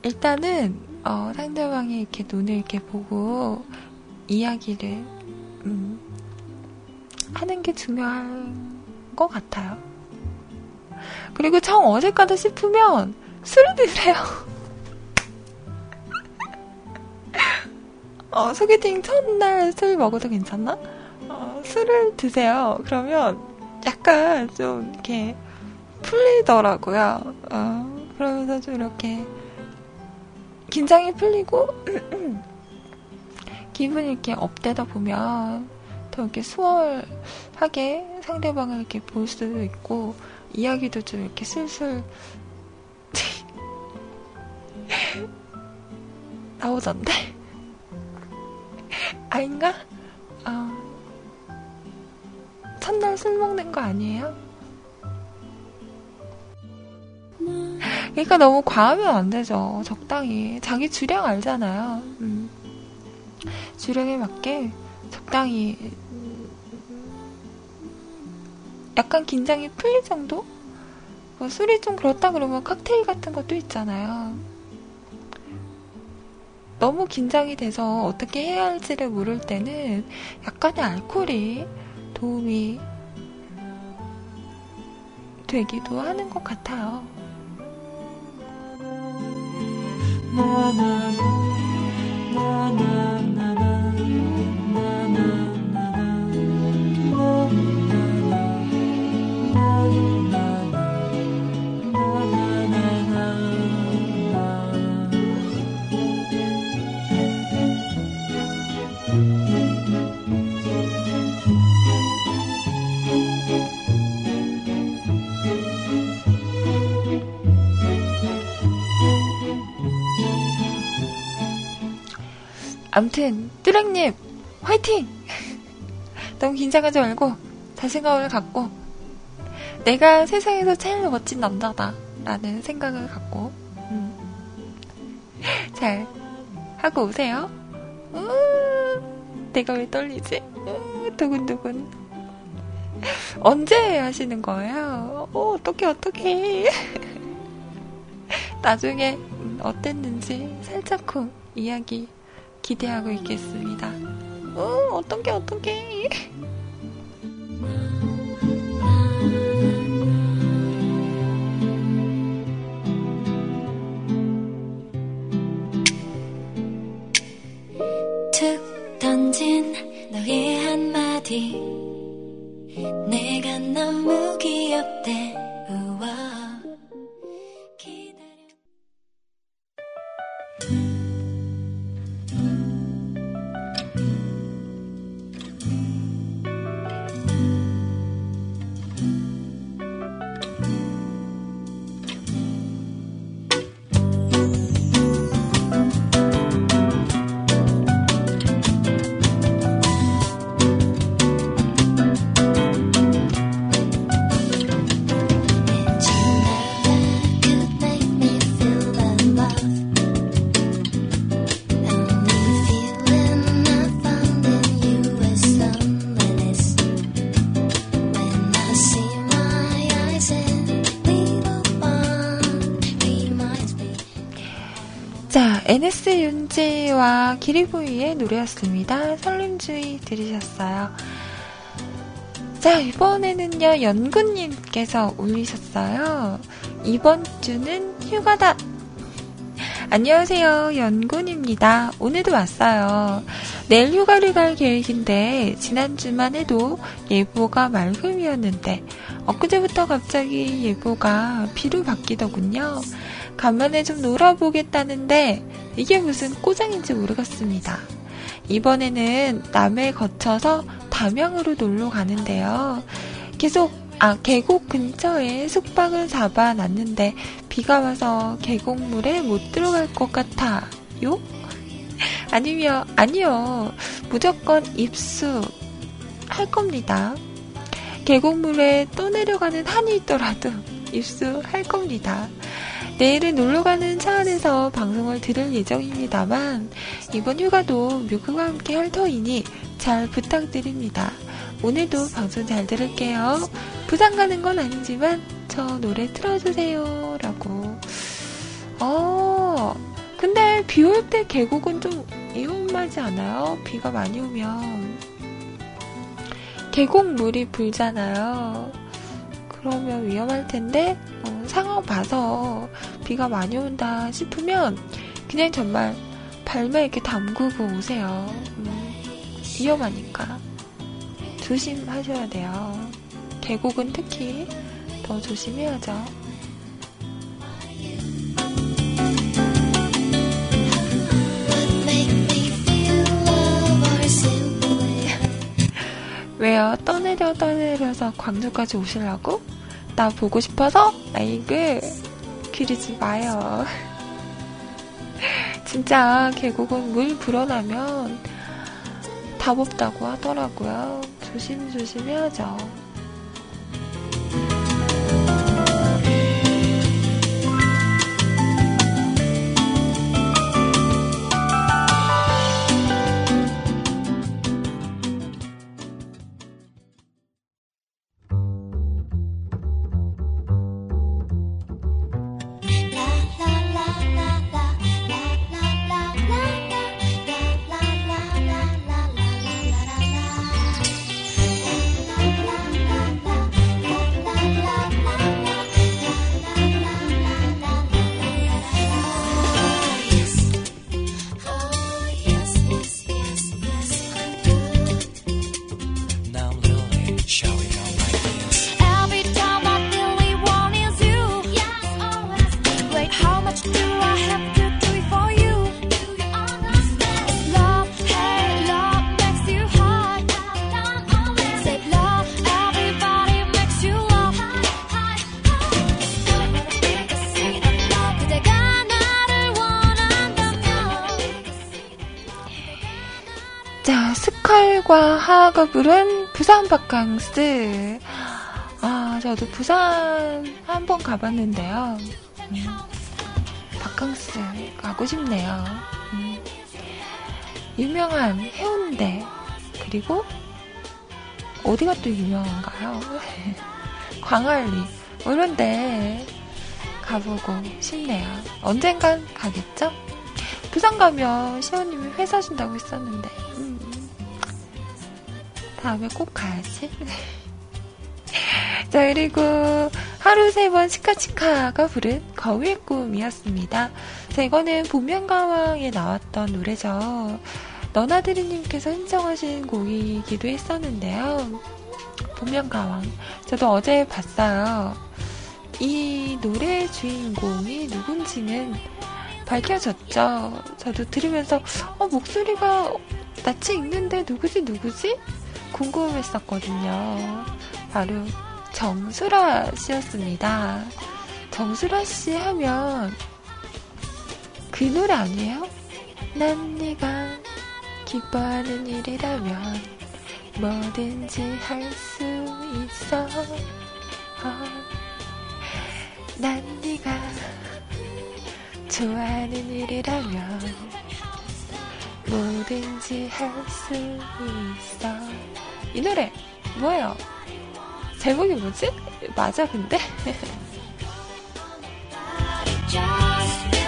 S1: 일단은 어, 상대방이 이렇게 눈을 이렇게 보고 이야기를 음, 하는 게 중요한 것 같아요. 그리고 정 어색하다 싶으면 술을 드세요. 어, 소개팅 첫날 술 먹어도 괜찮나? 어, 술을 드세요. 그러면 약간 좀 이렇게 풀리더라고요. 어, 그러면서 좀 이렇게 긴장이 풀리고 기분이 이렇게 업되다 보면 더 이렇게 수월하게 상대방을 이렇게 볼 수도 있고 이야기도 좀 이렇게 슬슬 나오던데. 아닌가? 어, 첫날 술 먹는 거 아니에요? 그러니까 너무 과하면 안 되죠. 적당히. 자기 주량 알잖아요. 음. 주량에 맞게 적당히 약간 긴장이 풀릴 정도? 뭐 술이 좀 그렇다 그러면 칵테일 같은 것도 있잖아요. 너무 긴장이 돼서 어떻게 해야 할지를 모를 때는 약간의 알코올이 도움이 되기도 하는 것 같아요. 암튼 뚜렉님 화이팅! 너무 긴장하지 말고 자신감을 갖고 내가 세상에서 제일 멋진 남자다 라는 생각을 갖고 음. 잘 하고 오세요. 음, 내가 왜 떨리지? 음, 두근두근. 언제 하시는 거예요? 어, 어떡해, 어떡해. 나중에 음, 어땠는지 살짝 후 이야기 기대하고 있겠습니다. 어, 어떡해, 어떡해.
S2: 툭 던진 너의 한마디 내가 너무 귀엽대
S1: 자, NS 윤지와 기리보이의 노래였습니다. 설림주의 들으셨어요. 자, 이번에는요, 연구님께서 올리셨어요. 이번 주는 휴가다. 안녕하세요. 연군입니다. 오늘도 왔어요. 내일 휴가를 갈 계획인데, 지난주만 해도 예보가 맑음이었는데, 엊그제부터 갑자기 예보가 비로 바뀌더군요. 간만에 좀 놀아보겠다는데, 이게 무슨 꼬장인지 모르겠습니다. 이번에는 남해 거쳐서 담양으로 놀러 가는데요. 계속 아 계곡 근처에 숙박을 잡아놨는데 비가 와서 계곡물에 못 들어갈 것 같아요? 아니면 아니요 무조건 입수 할 겁니다. 계곡물에 떠내려가는 한이 있더라도 입수할 겁니다. 내일은 놀러 가는 차 안에서 방송을 들을 예정입니다만 이번 휴가도 뮤크와 함께 할 터이니 잘 부탁드립니다. 오늘도 방송 잘 들을게요. 부산 가는 건 아니지만 저 노래 틀어주세요. 라고. 어, 근데 비 올 때 계곡은 좀 위험하지 않아요? 비가 많이 오면. 계곡물이 불잖아요. 그러면 위험할 텐데, 어, 상황 봐서 비가 많이 온다 싶으면 그냥 정말 발만 이렇게 담그고 오세요. 음, 위험하니까. 조심하셔야 돼요. 계곡은 특히 더 조심해야죠. 왜요? 떠내려 떠내려서 광주까지 오시려고? 나 보고 싶어서? 아이고 그러지 마요. 진짜 계곡은 물 불어나면 답 없다고 하더라고요. 조심조심 해야죠. 과 하하가 부른 부산 바캉스. 아, 저도 부산 한 번 가봤는데요. 음, 바캉스 가고 싶네요. 음, 유명한 해운대, 그리고 어디가 또 유명한가요? 광안리, 뭐 이런데 가보고 싶네요. 언젠간 가겠죠? 부산 가면 시원님이 회 사 준다고 했었는데 음. 다음에 꼭 가야지. 자 그리고 하루 세번 치카치카가 부른 거위의 꿈이었습니다. 자 이거는 복면가왕에 나왔던 노래죠. 너나드리님께서 신청하신 곡이기도 했었는데요. 복면가왕. 저도 어제 봤어요. 이 노래의 주인공이 누군지는 밝혀졌죠. 저도 들으면서 어, 목소리가 낯이 익는데 누구지 누구지 궁금했었거든요. 바로 정수라 씨였습니다. 정수라 씨 하면 그 노래 아니에요? 난 네가 기뻐하는 일이라면 뭐든지 할 수 있어. 어, 난 네가 좋아하는 일이라면 뭐든지 할 수 있어. 이 노래 뭐예요? 제목이 뭐지? 맞아 근데?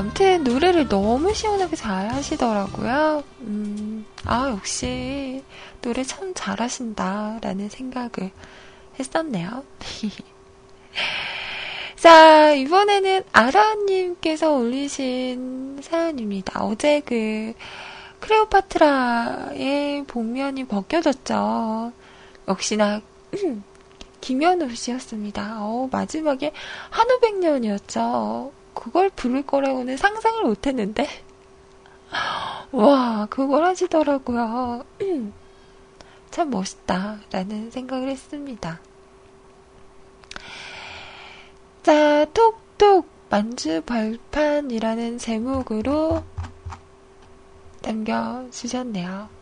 S1: 자, 아무튼 노래를 너무 시원하게 잘 하시더라고요. 음, 아, 역시 노래 참 잘하신다 라는 생각을 했었네요. 자, 이번에는 아라님께서 올리신 사연입니다. 어제 그 크레오파트라의 복면이 벗겨졌죠. 역시나 김현우 씨였습니다. 어, 마지막에 한우백년이었죠. 그걸 부를 거라고는 상상을 못 했는데. 와, 그걸 하시더라고요. 참 멋있다 라는 생각을 했습니다. 자, 톡톡 만주 벌판이라는 제목으로 남겨주셨네요.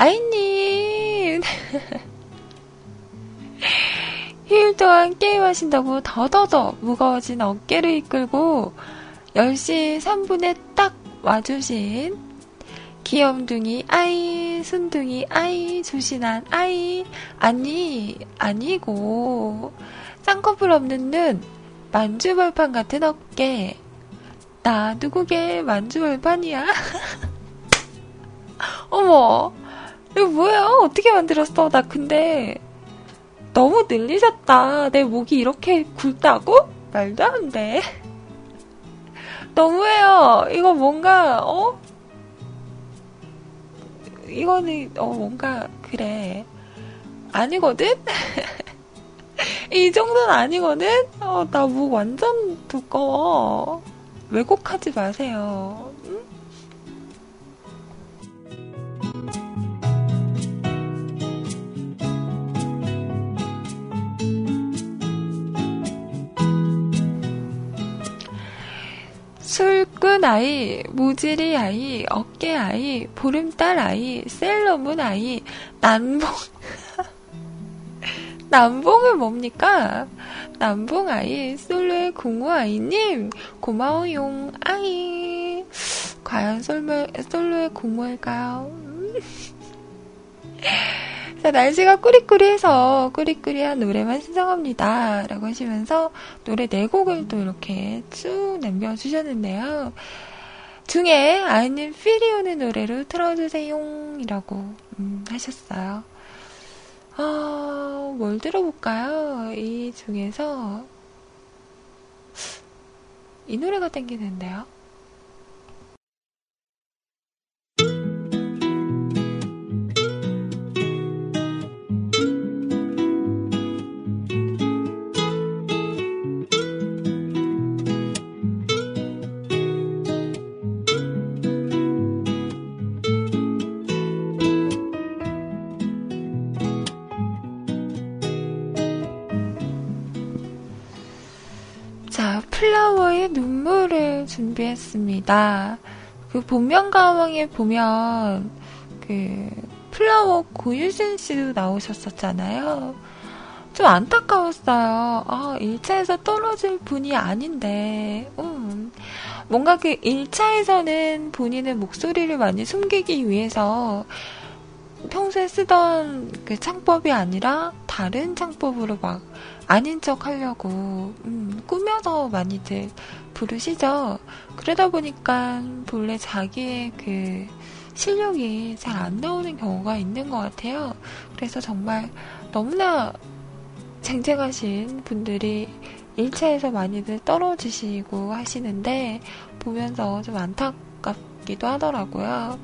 S1: 아이님! 휴일 동안 게임하신다고 더더더 무거워진 어깨를 이끌고 10시 3분에 딱 와주신 귀염둥이 아이, 순둥이 아이, 조신한 아이, 아니, 아니고, 쌍꺼풀 없는 눈, 만주벌판 같은 어깨, 나 누구게 만주벌판이야? 어머, 이거 뭐야? 어떻게 만들었어? 나 근데 너무 늘리셨다. 내 목이 이렇게 굵다고? 말도 안 돼. 너무해요. 이거 뭔가, 어? 이거는, 어, 뭔가, 그래. 아니거든? 이 정도는 아니거든? 어, 나 목 완전 두꺼워. 왜곡하지 마세요. 술꾼 아이, 모질이 아이, 어깨 아이, 보름달 아이, 셀러문 아이, 난봉. 남봉은 뭡니까? 남봉 아이, 솔로의 공우 아이님, 고마워용 아이. 과연 솔로, 솔로의 공우일까요? 음. 자, 날씨가 꾸리꾸리해서 꾸리꾸리한 노래만 신청합니다. 라고 하시면서 노래 네 곡을 또 이렇게 쭉 남겨주셨는데요. 중에 아이님 피리오는 노래로 틀어주세요. 이라고 음, 하셨어요. 아, 뭘 들어볼까요? 이 중에서 이 노래가 땡기는데요. 준비했습니다. 그 본명가왕에 보면 그 플라워 고유진 씨도 나오셨었잖아요. 좀 안타까웠어요. 아, 1차에서 떨어질 분이 아닌데, 음. 뭔가 그 1차에서는 본인의 목소리를 많이 숨기기 위해서 평소에 쓰던 그 창법이 아니라 다른 창법으로 막 아닌 척 하려고 음, 꾸며서 많이들 부르시죠. 그러다 보니까 본래 자기의 그 실력이 잘 안 나오는 경우가 있는 것 같아요. 그래서 정말 너무나 쟁쟁하신 분들이 1차에서 많이들 떨어지시고 하시는데 보면서 좀 안타깝기도 하더라고요.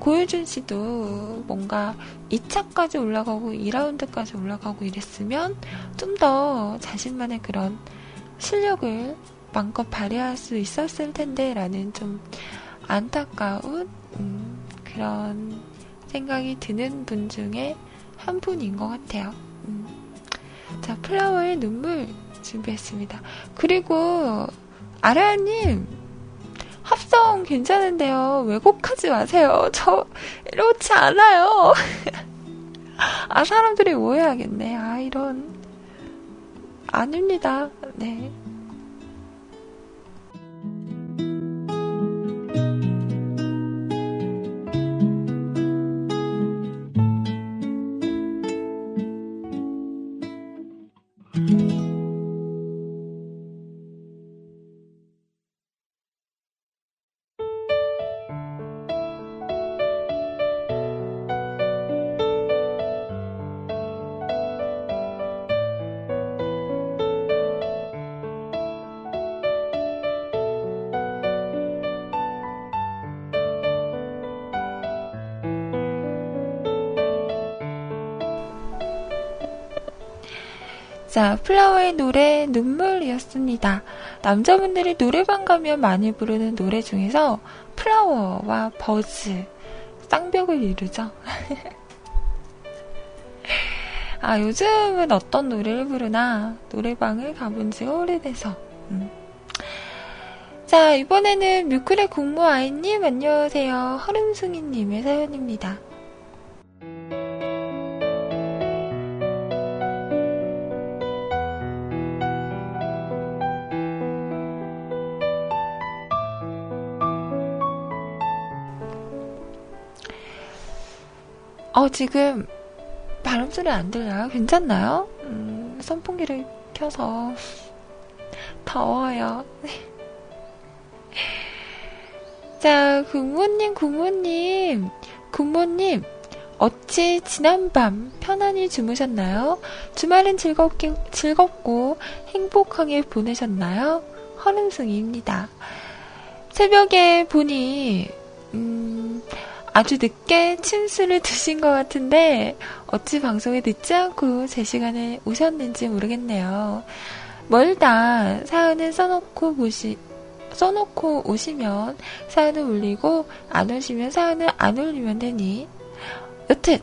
S1: 고효준 씨도 뭔가 2차까지 올라가고 2라운드까지 올라가고 이랬으면 좀 더 자신만의 그런 실력을 마음껏 발휘할 수 있었을 텐데 라는 좀 안타까운 음, 그런 생각이 드는 분 중에 한 분인 것 같아요. 음. 자, 플라워의 눈물 준비했습니다. 그리고 아라님 합성 괜찮은데요. 왜곡하지 마세요. 저 이렇지 않아요. 아 사람들이 오해하겠네. 아 이런 아닙니다. 네. 자, 플라워의 노래 눈물이었습니다. 남자분들이 노래방 가면 많이 부르는 노래 중에서 플라워와 버즈 쌍벽을 이루죠. 아, 요즘은 어떤 노래를 부르나 노래방을 가본 지가 오래돼서. 음. 자, 이번에는 뮤클의 국무 아이님 안녕하세요. 허름숭이님의 사연입니다. 어, 지금 바람 소리 안 들려요? 괜찮나요? 음, 선풍기를 켜서 더워요. 자, 국모님, 국모님, 국모님, 어찌 지난밤 편안히 주무셨나요? 주말은 즐겁게, 즐겁고 행복하게 보내셨나요? 허름승입니다. 새벽에 보니, 음, 아주 늦게 침수를 드신 것 같은데, 어찌 방송에 늦지 않고 제 시간에 오셨는지 모르겠네요. 멀다 사연을 써놓고 보시, 써놓고 오시면 사연을 올리고, 안 오시면 사연을 안 올리면 되니. 여튼,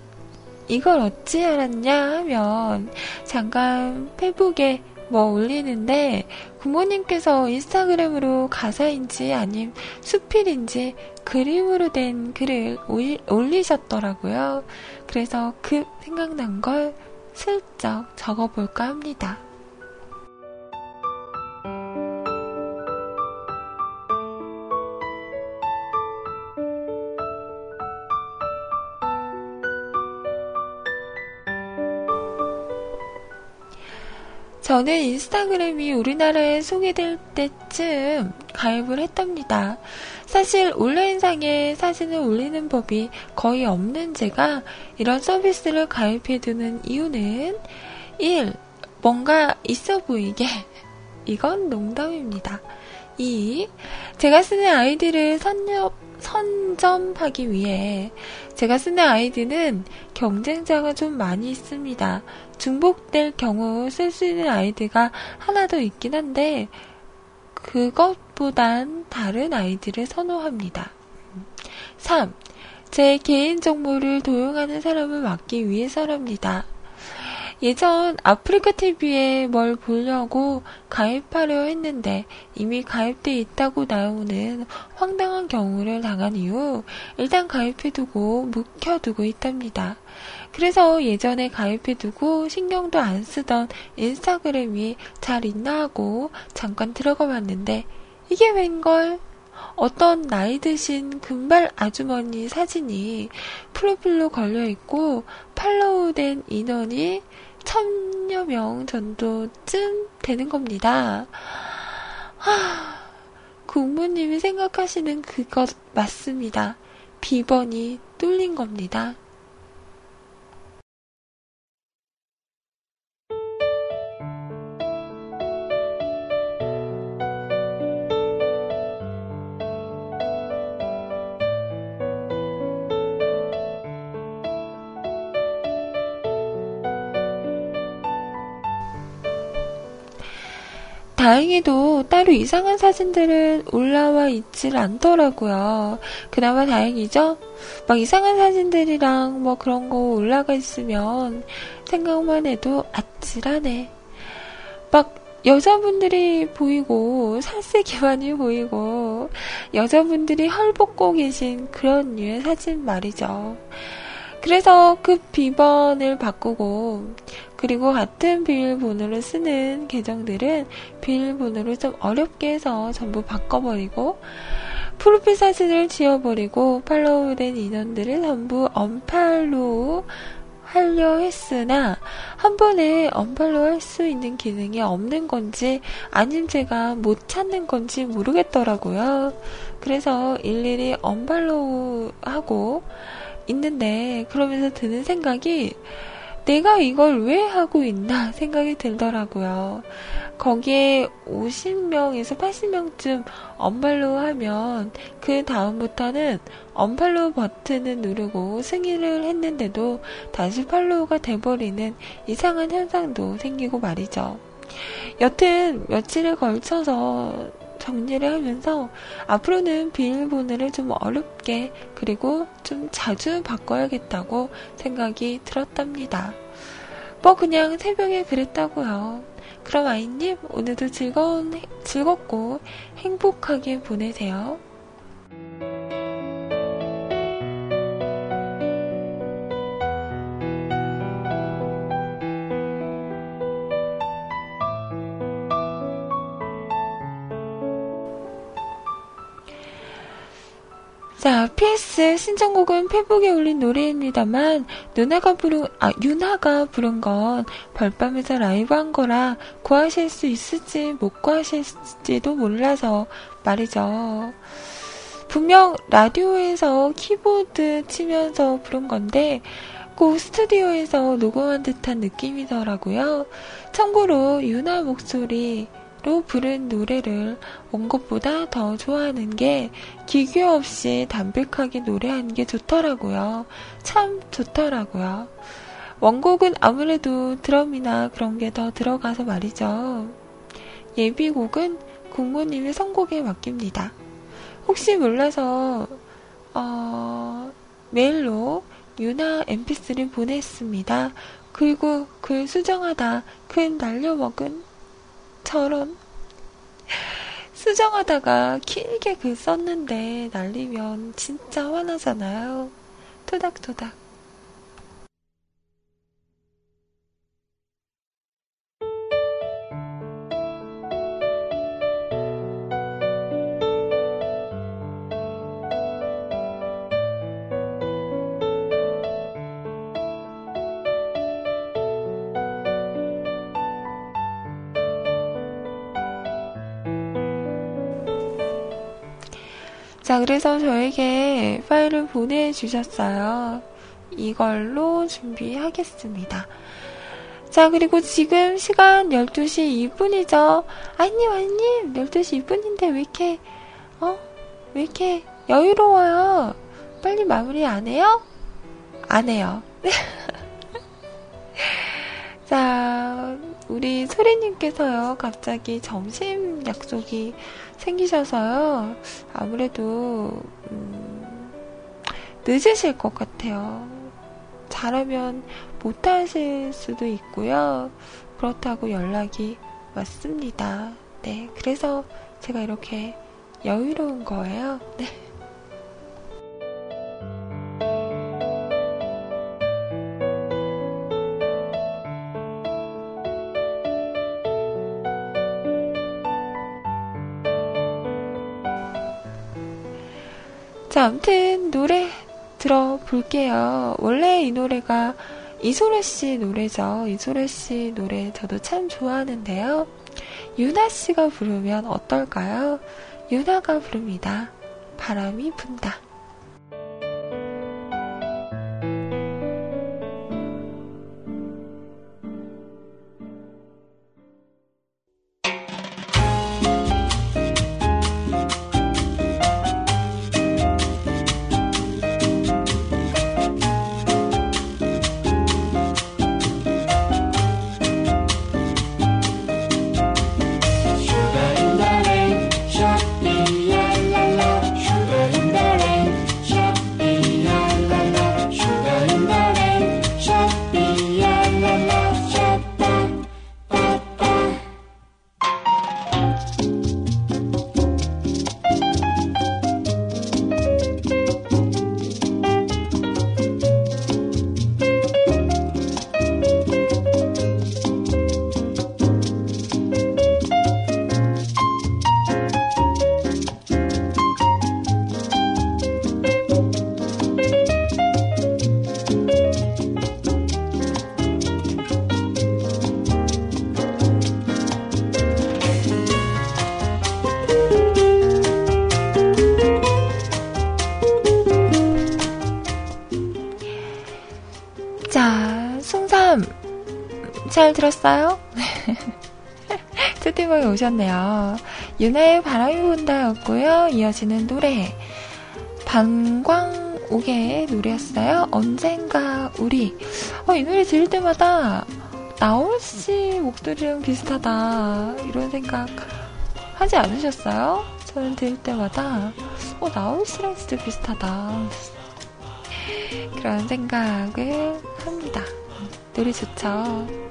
S1: 이걸 어찌 알았냐 하면, 잠깐 페북에 뭐 올리는데, 부모님께서 인스타그램으로 가사인지 아님 수필인지 그림으로 된 글을 올- 올리셨더라고요. 그래서 그 생각난 걸 슬쩍 적어볼까 합니다. 저는 인스타그램이 우리나라에 소개될 때쯤 가입을 했답니다. 사실 온라인상에 사진을 올리는 법이 거의 없는 제가 이런 서비스를 가입해두는 이유는 1. 뭔가 있어 보이게. 이건 농담입니다. 2. 제가 쓰는 아이디를 선nhập, 선점하기 위해 제가 쓰는 아이디는 경쟁자가 좀 많이 있습니다. 중복될 경우 쓸 수 있는 아이디가 하나 더 있긴 한데 그것보단 다른 아이디를 선호합니다. 3. 제 개인 정보를 도용하는 사람을 막기 위해서랍니다. 예전 아프리카 TV에 뭘 보려고 가입하려 했는데 이미 가입돼 있다고 나오는 황당한 경우를 당한 이후 일단 가입해두고 묵혀두고 있답니다. 그래서 예전에 가입해두고 신경도 안 쓰던 인스타그램이 잘 있나 하고 잠깐 들어가 봤는데 이게 웬걸? 어떤 나이 드신 금발 아주머니 사진이 프로필로 걸려 있고 팔로우된 인원이 천여 명 정도쯤 되는 겁니다. 하, 국무님이 생각하시는 그것 맞습니다. 비번이 뚫린 겁니다. 다행히도 따로 이상한 사진들은 올라와 있질 않더라고요. 그나마 다행이죠? 막 이상한 사진들이랑 뭐 그런 거 올라가 있으면 생각만 해도 아찔하네. 막 여자분들이 보이고 살색이 많이 보이고 여자분들이 헐벗고 계신 그런 류의 사진 말이죠. 그래서 그 비번을 바꾸고 그리고 같은 비밀번호를 쓰는 계정들은 비밀번호를 좀 어렵게 해서 전부 바꿔버리고 프로필 사진을 지워버리고 팔로우된 인원들을 전부 언팔로우 하려 했으나 한 번에 언팔로우 할수 있는 기능이 없는 건지 아님 제가 못 찾는 건지 모르겠더라고요. 그래서 일일이 언팔로우 하고 있는데 그러면서 드는 생각이 내가 이걸 왜 하고 있나 생각이 들더라고요. 거기에 50명에서 80명쯤 언팔로우 하면 그 다음부터는 언팔로우 버튼을 누르고 승인을 했는데도 다시 팔로우가 돼버리는 이상한 현상도 생기고 말이죠. 여튼 며칠에 걸쳐서 정리를 하면서 앞으로는 비밀번호를 좀 어렵게 그리고 좀 자주 바꿔야겠다고 생각이 들었답니다. 뭐 그냥 새벽에 그랬다고요. 그럼 아이님 오늘도 즐거운 즐겁고 행복하게 보내세요. 자, PS 신청곡은 페북에 올린 노래입니다만 누나가 부른 아 유나가 부른 건 별밤에서 라이브 한 거라 구하실 수 있을지 못 구하실지도 몰라서 말이죠. 분명 라디오에서 키보드 치면서 부른 건데 꼭 스튜디오에서 녹음한 듯한 느낌이더라고요. 참고로 유나 목소리 로 부른 노래를 원곡보다 더 좋아하는 게 기교 없이 담백하게 노래하는 게 좋더라고요. 참 좋더라고요. 원곡은 아무래도 드럼이나 그런 게 더 들어가서 말이죠. 예비곡은 국모님의 선곡에 맡깁니다. 혹시 몰라서 어, 메일로 유나 mp3 보냈습니다. 그리고 글 수정하다 글 날려먹은 저런 수정하다가 길게 글 썼는데 날리면 진짜 화나잖아요. 토닥토닥. 자, 그래서 저에게 파일을 보내주셨어요. 이걸로 준비하겠습니다. 자, 그리고 지금 시간 12시 2분이죠. 아님, 아님, 12시 2분인데 왜 이렇게, 어? 왜 이렇게 여유로워요? 빨리 마무리 안 해요? 안 해요. 우리 소리님께서요, 갑자기 점심 약속이 생기셔서요, 아무래도, 음, 늦으실 것 같아요. 잘하면 못하실 수도 있고요. 그렇다고 연락이 왔습니다. 네, 그래서 제가 이렇게 여유로운 거예요. 네. 자, 아무튼 노래 들어볼게요. 원래 이 노래가 이소라 씨 노래죠. 이소라 씨 노래 저도 참 좋아하는데요. 유나 씨가 부르면 어떨까요? 유나가 부릅니다. 바람이 분다. 들었어요? 채팅방에 오셨네요. 유나의 바람이 분다였고요. 이어지는 노래. 방광옥의 노래였어요. 언젠가 우리. 어, 이 노래 들을 때마다 나올 씨 목소리랑 비슷하다. 이런 생각 하지 않으셨어요? 저는 들을 때마다 어, 나올 씨랑 진짜 비슷하다. 그런 생각을 합니다. 노래 좋죠?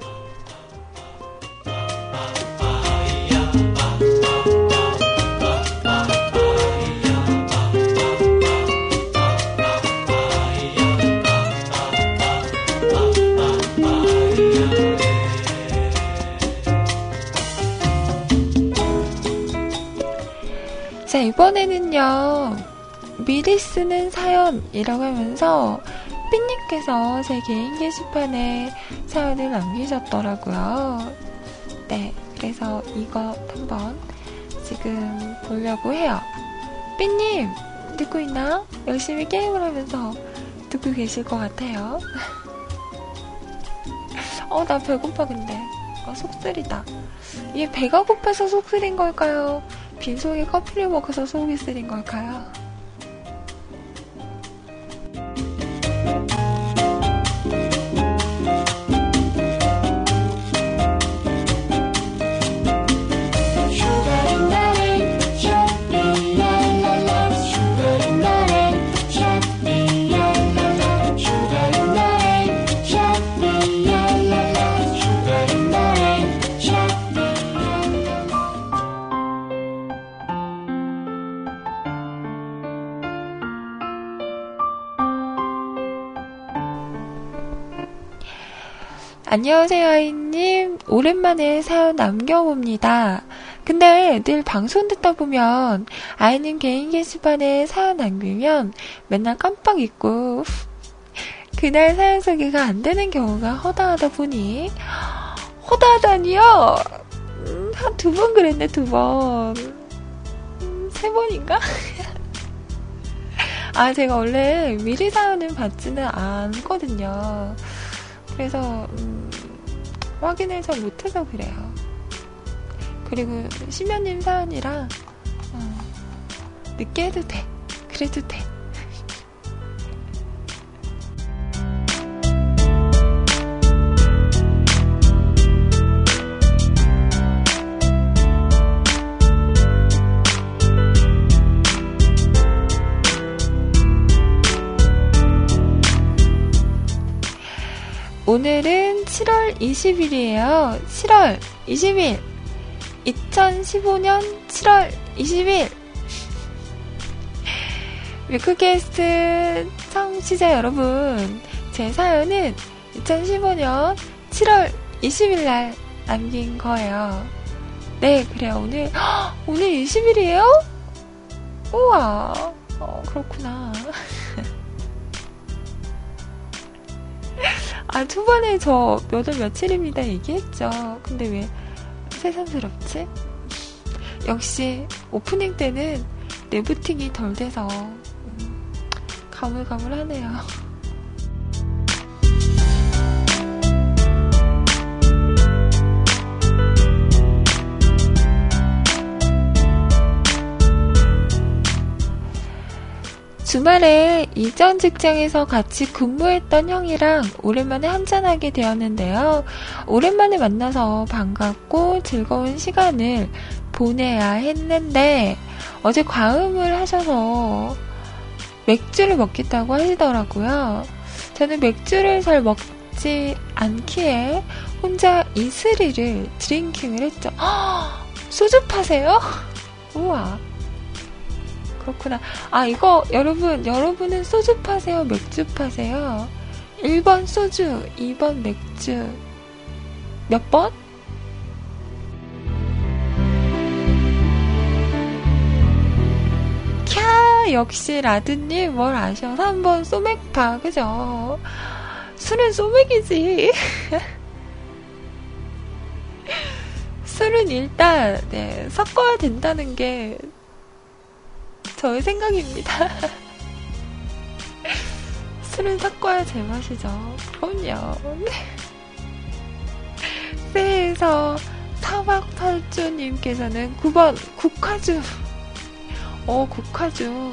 S1: 자, 이번에는요, 미리 쓰는 사연이라고 하면서 삐님께서 제 개인 게시판에 사연을 남기셨더라고요. 네, 그래서 이거 한번 지금 보려고 해요. 삐님, 듣고 있나? 열심히 게임을 하면서 듣고 계실 것 같아요. 어, 나 배고파, 근데. 아, 속쓰리다. 이게 배가 고파서 속쓰린 걸까요? 빈속에 커피를 먹어서 속이 쓰린 걸까요? 안녕하세요, 아이님. 오랜만에 사연 남겨봅니다. 근데 늘 방송 듣다 보면 아이님 개인 게시판에 사연 남기면 맨날 깜빡 잊고 그날 사연 소개가 안 되는 경우가 허다하다 보니 허다하다니요? 음, 한두 번 그랬네, 두 번. 음, 세 번인가? 아, 제가 원래 미리 사연을 받지는 않거든요. 그래서 음, 확인을 잘 못해서 그래요. 그리고 심연님 사연이라 어, 늦게 해도 돼. 그래도 돼. 오늘은 7월 20일이에요. 7월 20일. 2015년 7월 20일. 위크캐스트 청취자 여러분, 제 사연은 2015년 7월 20일 날 남긴 거예요. 네, 그래요. 오늘, 헉, 오늘 20일이에요? 우와, 어, 그렇구나. 아, 초반에 저 몇 월 며칠입니다 얘기했죠. 근데 왜 새삼스럽지? 역시 오프닝 때는 내부팅이 덜 돼서 음, 가물가물하네요. 주말에 이전 직장에서 같이 근무했던 형이랑 오랜만에 한잔하게 되었는데요. 오랜만에 만나서 반갑고 즐거운 시간을 보내야 했는데 어제 과음을 하셔서 맥주를 먹겠다고 하시더라고요. 저는 맥주를 잘 먹지 않기에 혼자 이슬이를 드링킹을 했죠. 소주 파세요? 우와. 그렇구나. 아, 이거, 여러분, 여러분은 소주 파세요? 맥주 파세요? 1번 소주, 2번 맥주. 몇 번? 캬, 역시 라드님 뭘 아셔. 3번 소맥파, 그죠? 술은 소맥이지. 술은 일단, 네, 섞어야 된다는 게 저의 생각입니다. 술은 섞어야 제맛이죠. 그럼요. 새해에서 타박탈주님께서는 9번 국화주. 어, 국화주.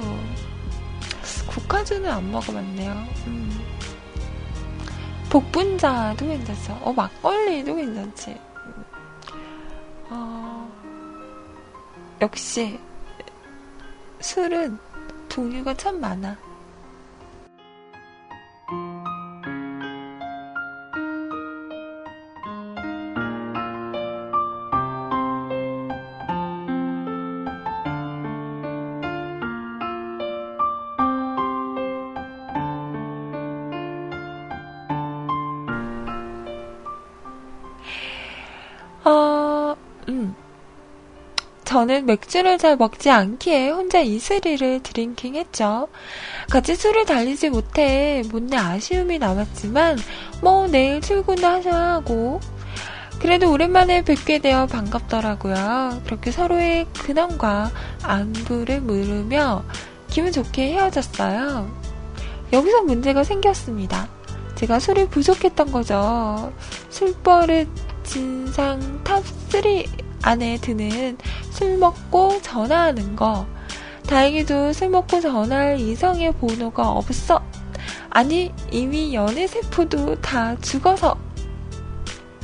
S1: 국화주는 안 먹어봤네요. 음. 복분자도 괜찮죠. 어, 막걸리도 괜찮지. 음. 어, 역시 술은 종류가 참 많아. 저는 맥주를 잘 먹지 않기에 혼자 이슬이를 드링킹했죠. 같이 술을 달리지 못해 못내 아쉬움이 남았지만 뭐 내일 출근도 하셔야 하고 그래도 오랜만에 뵙게 되어 반갑더라고요. 그렇게 서로의 근황과 안부를 물으며 기분 좋게 헤어졌어요. 여기서 문제가 생겼습니다. 제가 술이 부족했던 거죠. 술버릇 진상 탑3 안에 드는 술 먹고 전화하는 거. 다행히도 술 먹고 전화할 이성의 번호가 없어. 아니, 이미 연애 세포도 다 죽어서.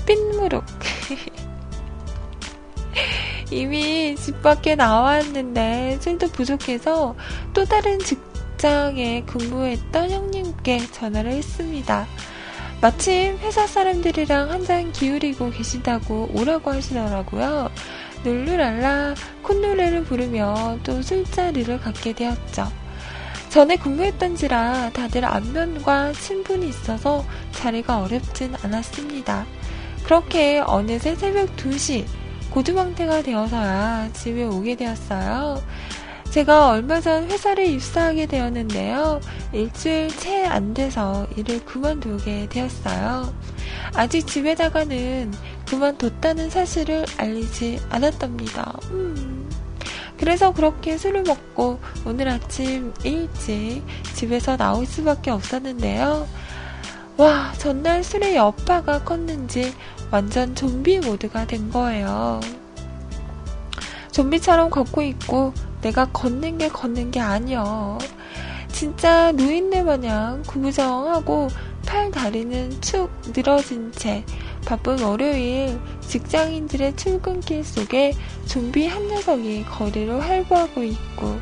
S1: 삔무룩. 이미 집 밖에 나왔는데 술도 부족해서 또 다른 직장에 근무했던 형님께 전화를 했습니다. 마침 회사 사람들이랑 한잔 기울이고 계신다고 오라고 하시더라고요. 룰루랄라 콧노래를 부르며 또 술자리를 갖게 되었죠. 전에 근무했던지라 다들 안면과 친분이 있어서 자리가 어렵진 않았습니다. 그렇게 어느새 새벽 2시 고주망태가 되어서야 집에 오게 되었어요. 제가 얼마 전 회사를 입사하게 되었는데요. 일주일 채 안 돼서 일을 그만두게 되었어요. 아직 집에다가는 그만뒀다는 사실을 알리지 않았답니다. 음. 그래서 그렇게 술을 먹고 오늘 아침 일찍 집에서 나올 수밖에 없었는데요. 와, 전날 술의 여파가 컸는지 완전 좀비 모드가 된 거예요. 좀비처럼 걷고 있고 내가 걷는 게 걷는 게 아니여. 진짜 누인네 마냥 구부정하고 팔 다리는 축 늘어진 채 바쁜 월요일 직장인들의 출근길 속에 좀비 한 녀석이 거리를 활보하고 있고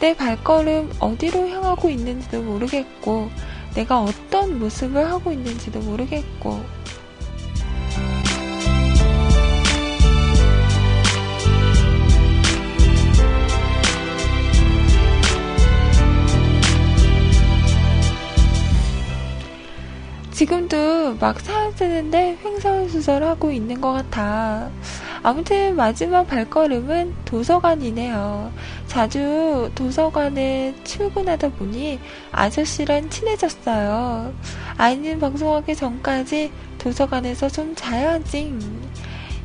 S1: 내 발걸음 어디로 향하고 있는지도 모르겠고 내가 어떤 모습을 하고 있는지도 모르겠고 지금도 막 사연 쓰는데 횡설수설하고 있는 것 같아. 아무튼 마지막 발걸음은 도서관이네요. 자주 도서관에 출근하다 보니 아저씨랑 친해졌어요. 아이는 방송하기 전까지 도서관에서 좀 자야지.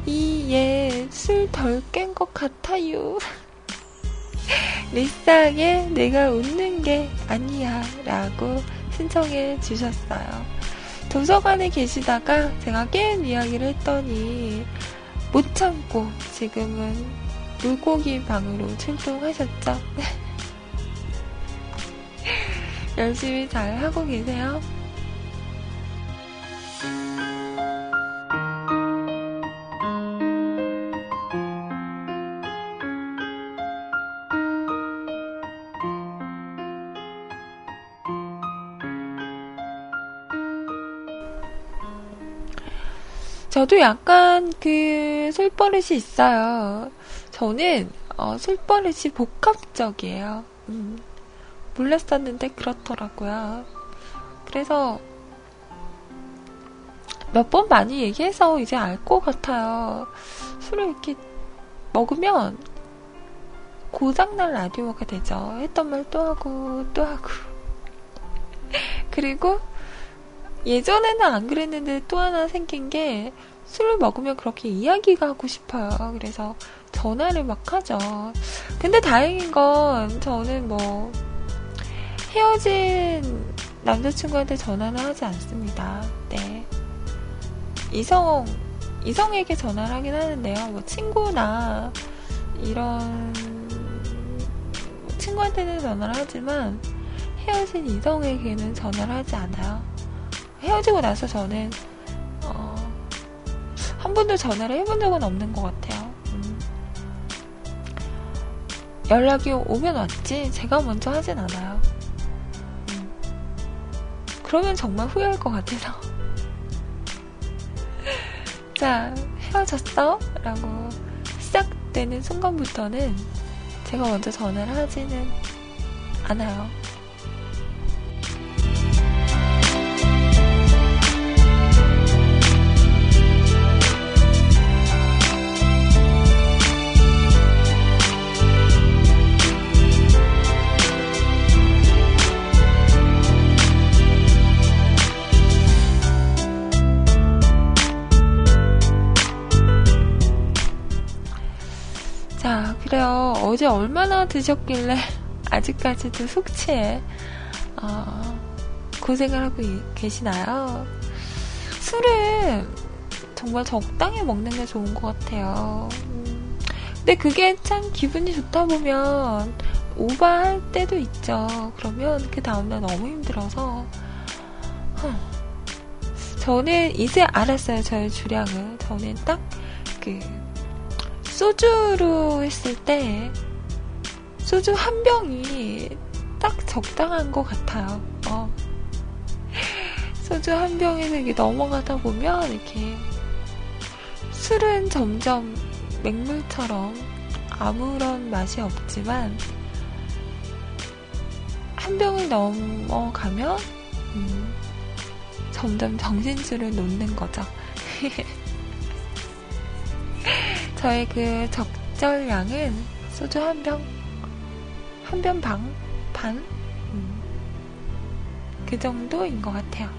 S1: 이얘 술 덜 깬 것 같아요. 리쌍에 내가 웃는 게 아니야 라고 신청해 주셨어요. 도서관에 계시다가 제가 게임 이야기를 했더니 못 참고 지금은 물고기 방으로 출동하셨죠? 열심히 잘 하고 계세요. 저도 약간 그 술버릇이 있어요. 저는 어, 술버릇이 복합적이에요. 음, 몰랐었는데 그렇더라고요. 그래서 몇 번 많이 얘기해서 이제 알 것 같아요. 술을 이렇게 먹으면 고장날 라디오가 되죠. 했던 말 또 하고 또 하고. 그리고 예전에는 안 그랬는데 또 하나 생긴 게 술을 먹으면 그렇게 이야기가 하고 싶어요. 그래서 전화를 막 하죠. 근데 다행인 건 저는 뭐 헤어진 남자친구한테 전화는 하지 않습니다. 네. 이성, 이성에게 전화를 하긴 하는데요. 뭐 친구나 이런 친구한테는 전화를 하지만 헤어진 이성에게는 전화를 하지 않아요. 헤어지고 나서 저는 어, 한 번도 전화를 해본 적은 없는 것 같아요. 음. 연락이 오면 왔지 제가 먼저 하진 않아요. 음. 그러면 정말 후회할 것 같아서. 자, 헤어졌어? 라고 시작되는 순간부터는 제가 먼저 전화를 하지는 않아요. 얼마나 드셨길래 아직까지도 숙취에 어, 고생을 하고 이- 계시나요? 술은 정말 적당히 먹는 게 좋은 것 같아요. 음, 근데 그게 참 기분이 좋다 보면 오버할 때도 있죠. 그러면 그 다음날 너무 힘들어서. 저는 이제 알았어요. 저의 주량을. 저는 딱 그 소주로 했을 때 소주 한 병이 딱 적당한 것 같아요. 어. 소주 한 병에서 이렇게 넘어가다 보면 이렇게 술은 점점 맹물처럼 아무런 맛이 없지만 한 병을 넘어가면 음, 점점 정신줄을 놓는 거죠. 저의 그 적절량은 소주 한 병, 한병 반, 반? 음, 그 정도인 것 같아요.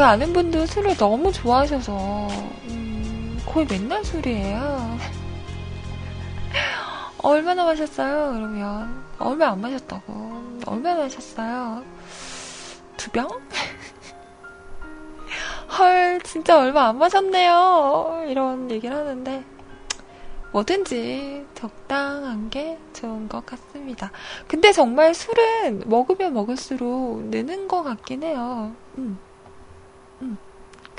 S1: 제가 아는 분도 술을 너무 좋아하셔서 음, 거의 맨날 술이에요. 얼마나 마셨어요? 그러면 얼마 안 마셨다고. 얼마 마셨어요? 두 병? 헐, 진짜 얼마 안 마셨네요. 이런 얘기를 하는데 뭐든지 적당한 게 좋은 것 같습니다. 근데 정말 술은 먹으면 먹을수록 느는 것 같긴 해요. 음.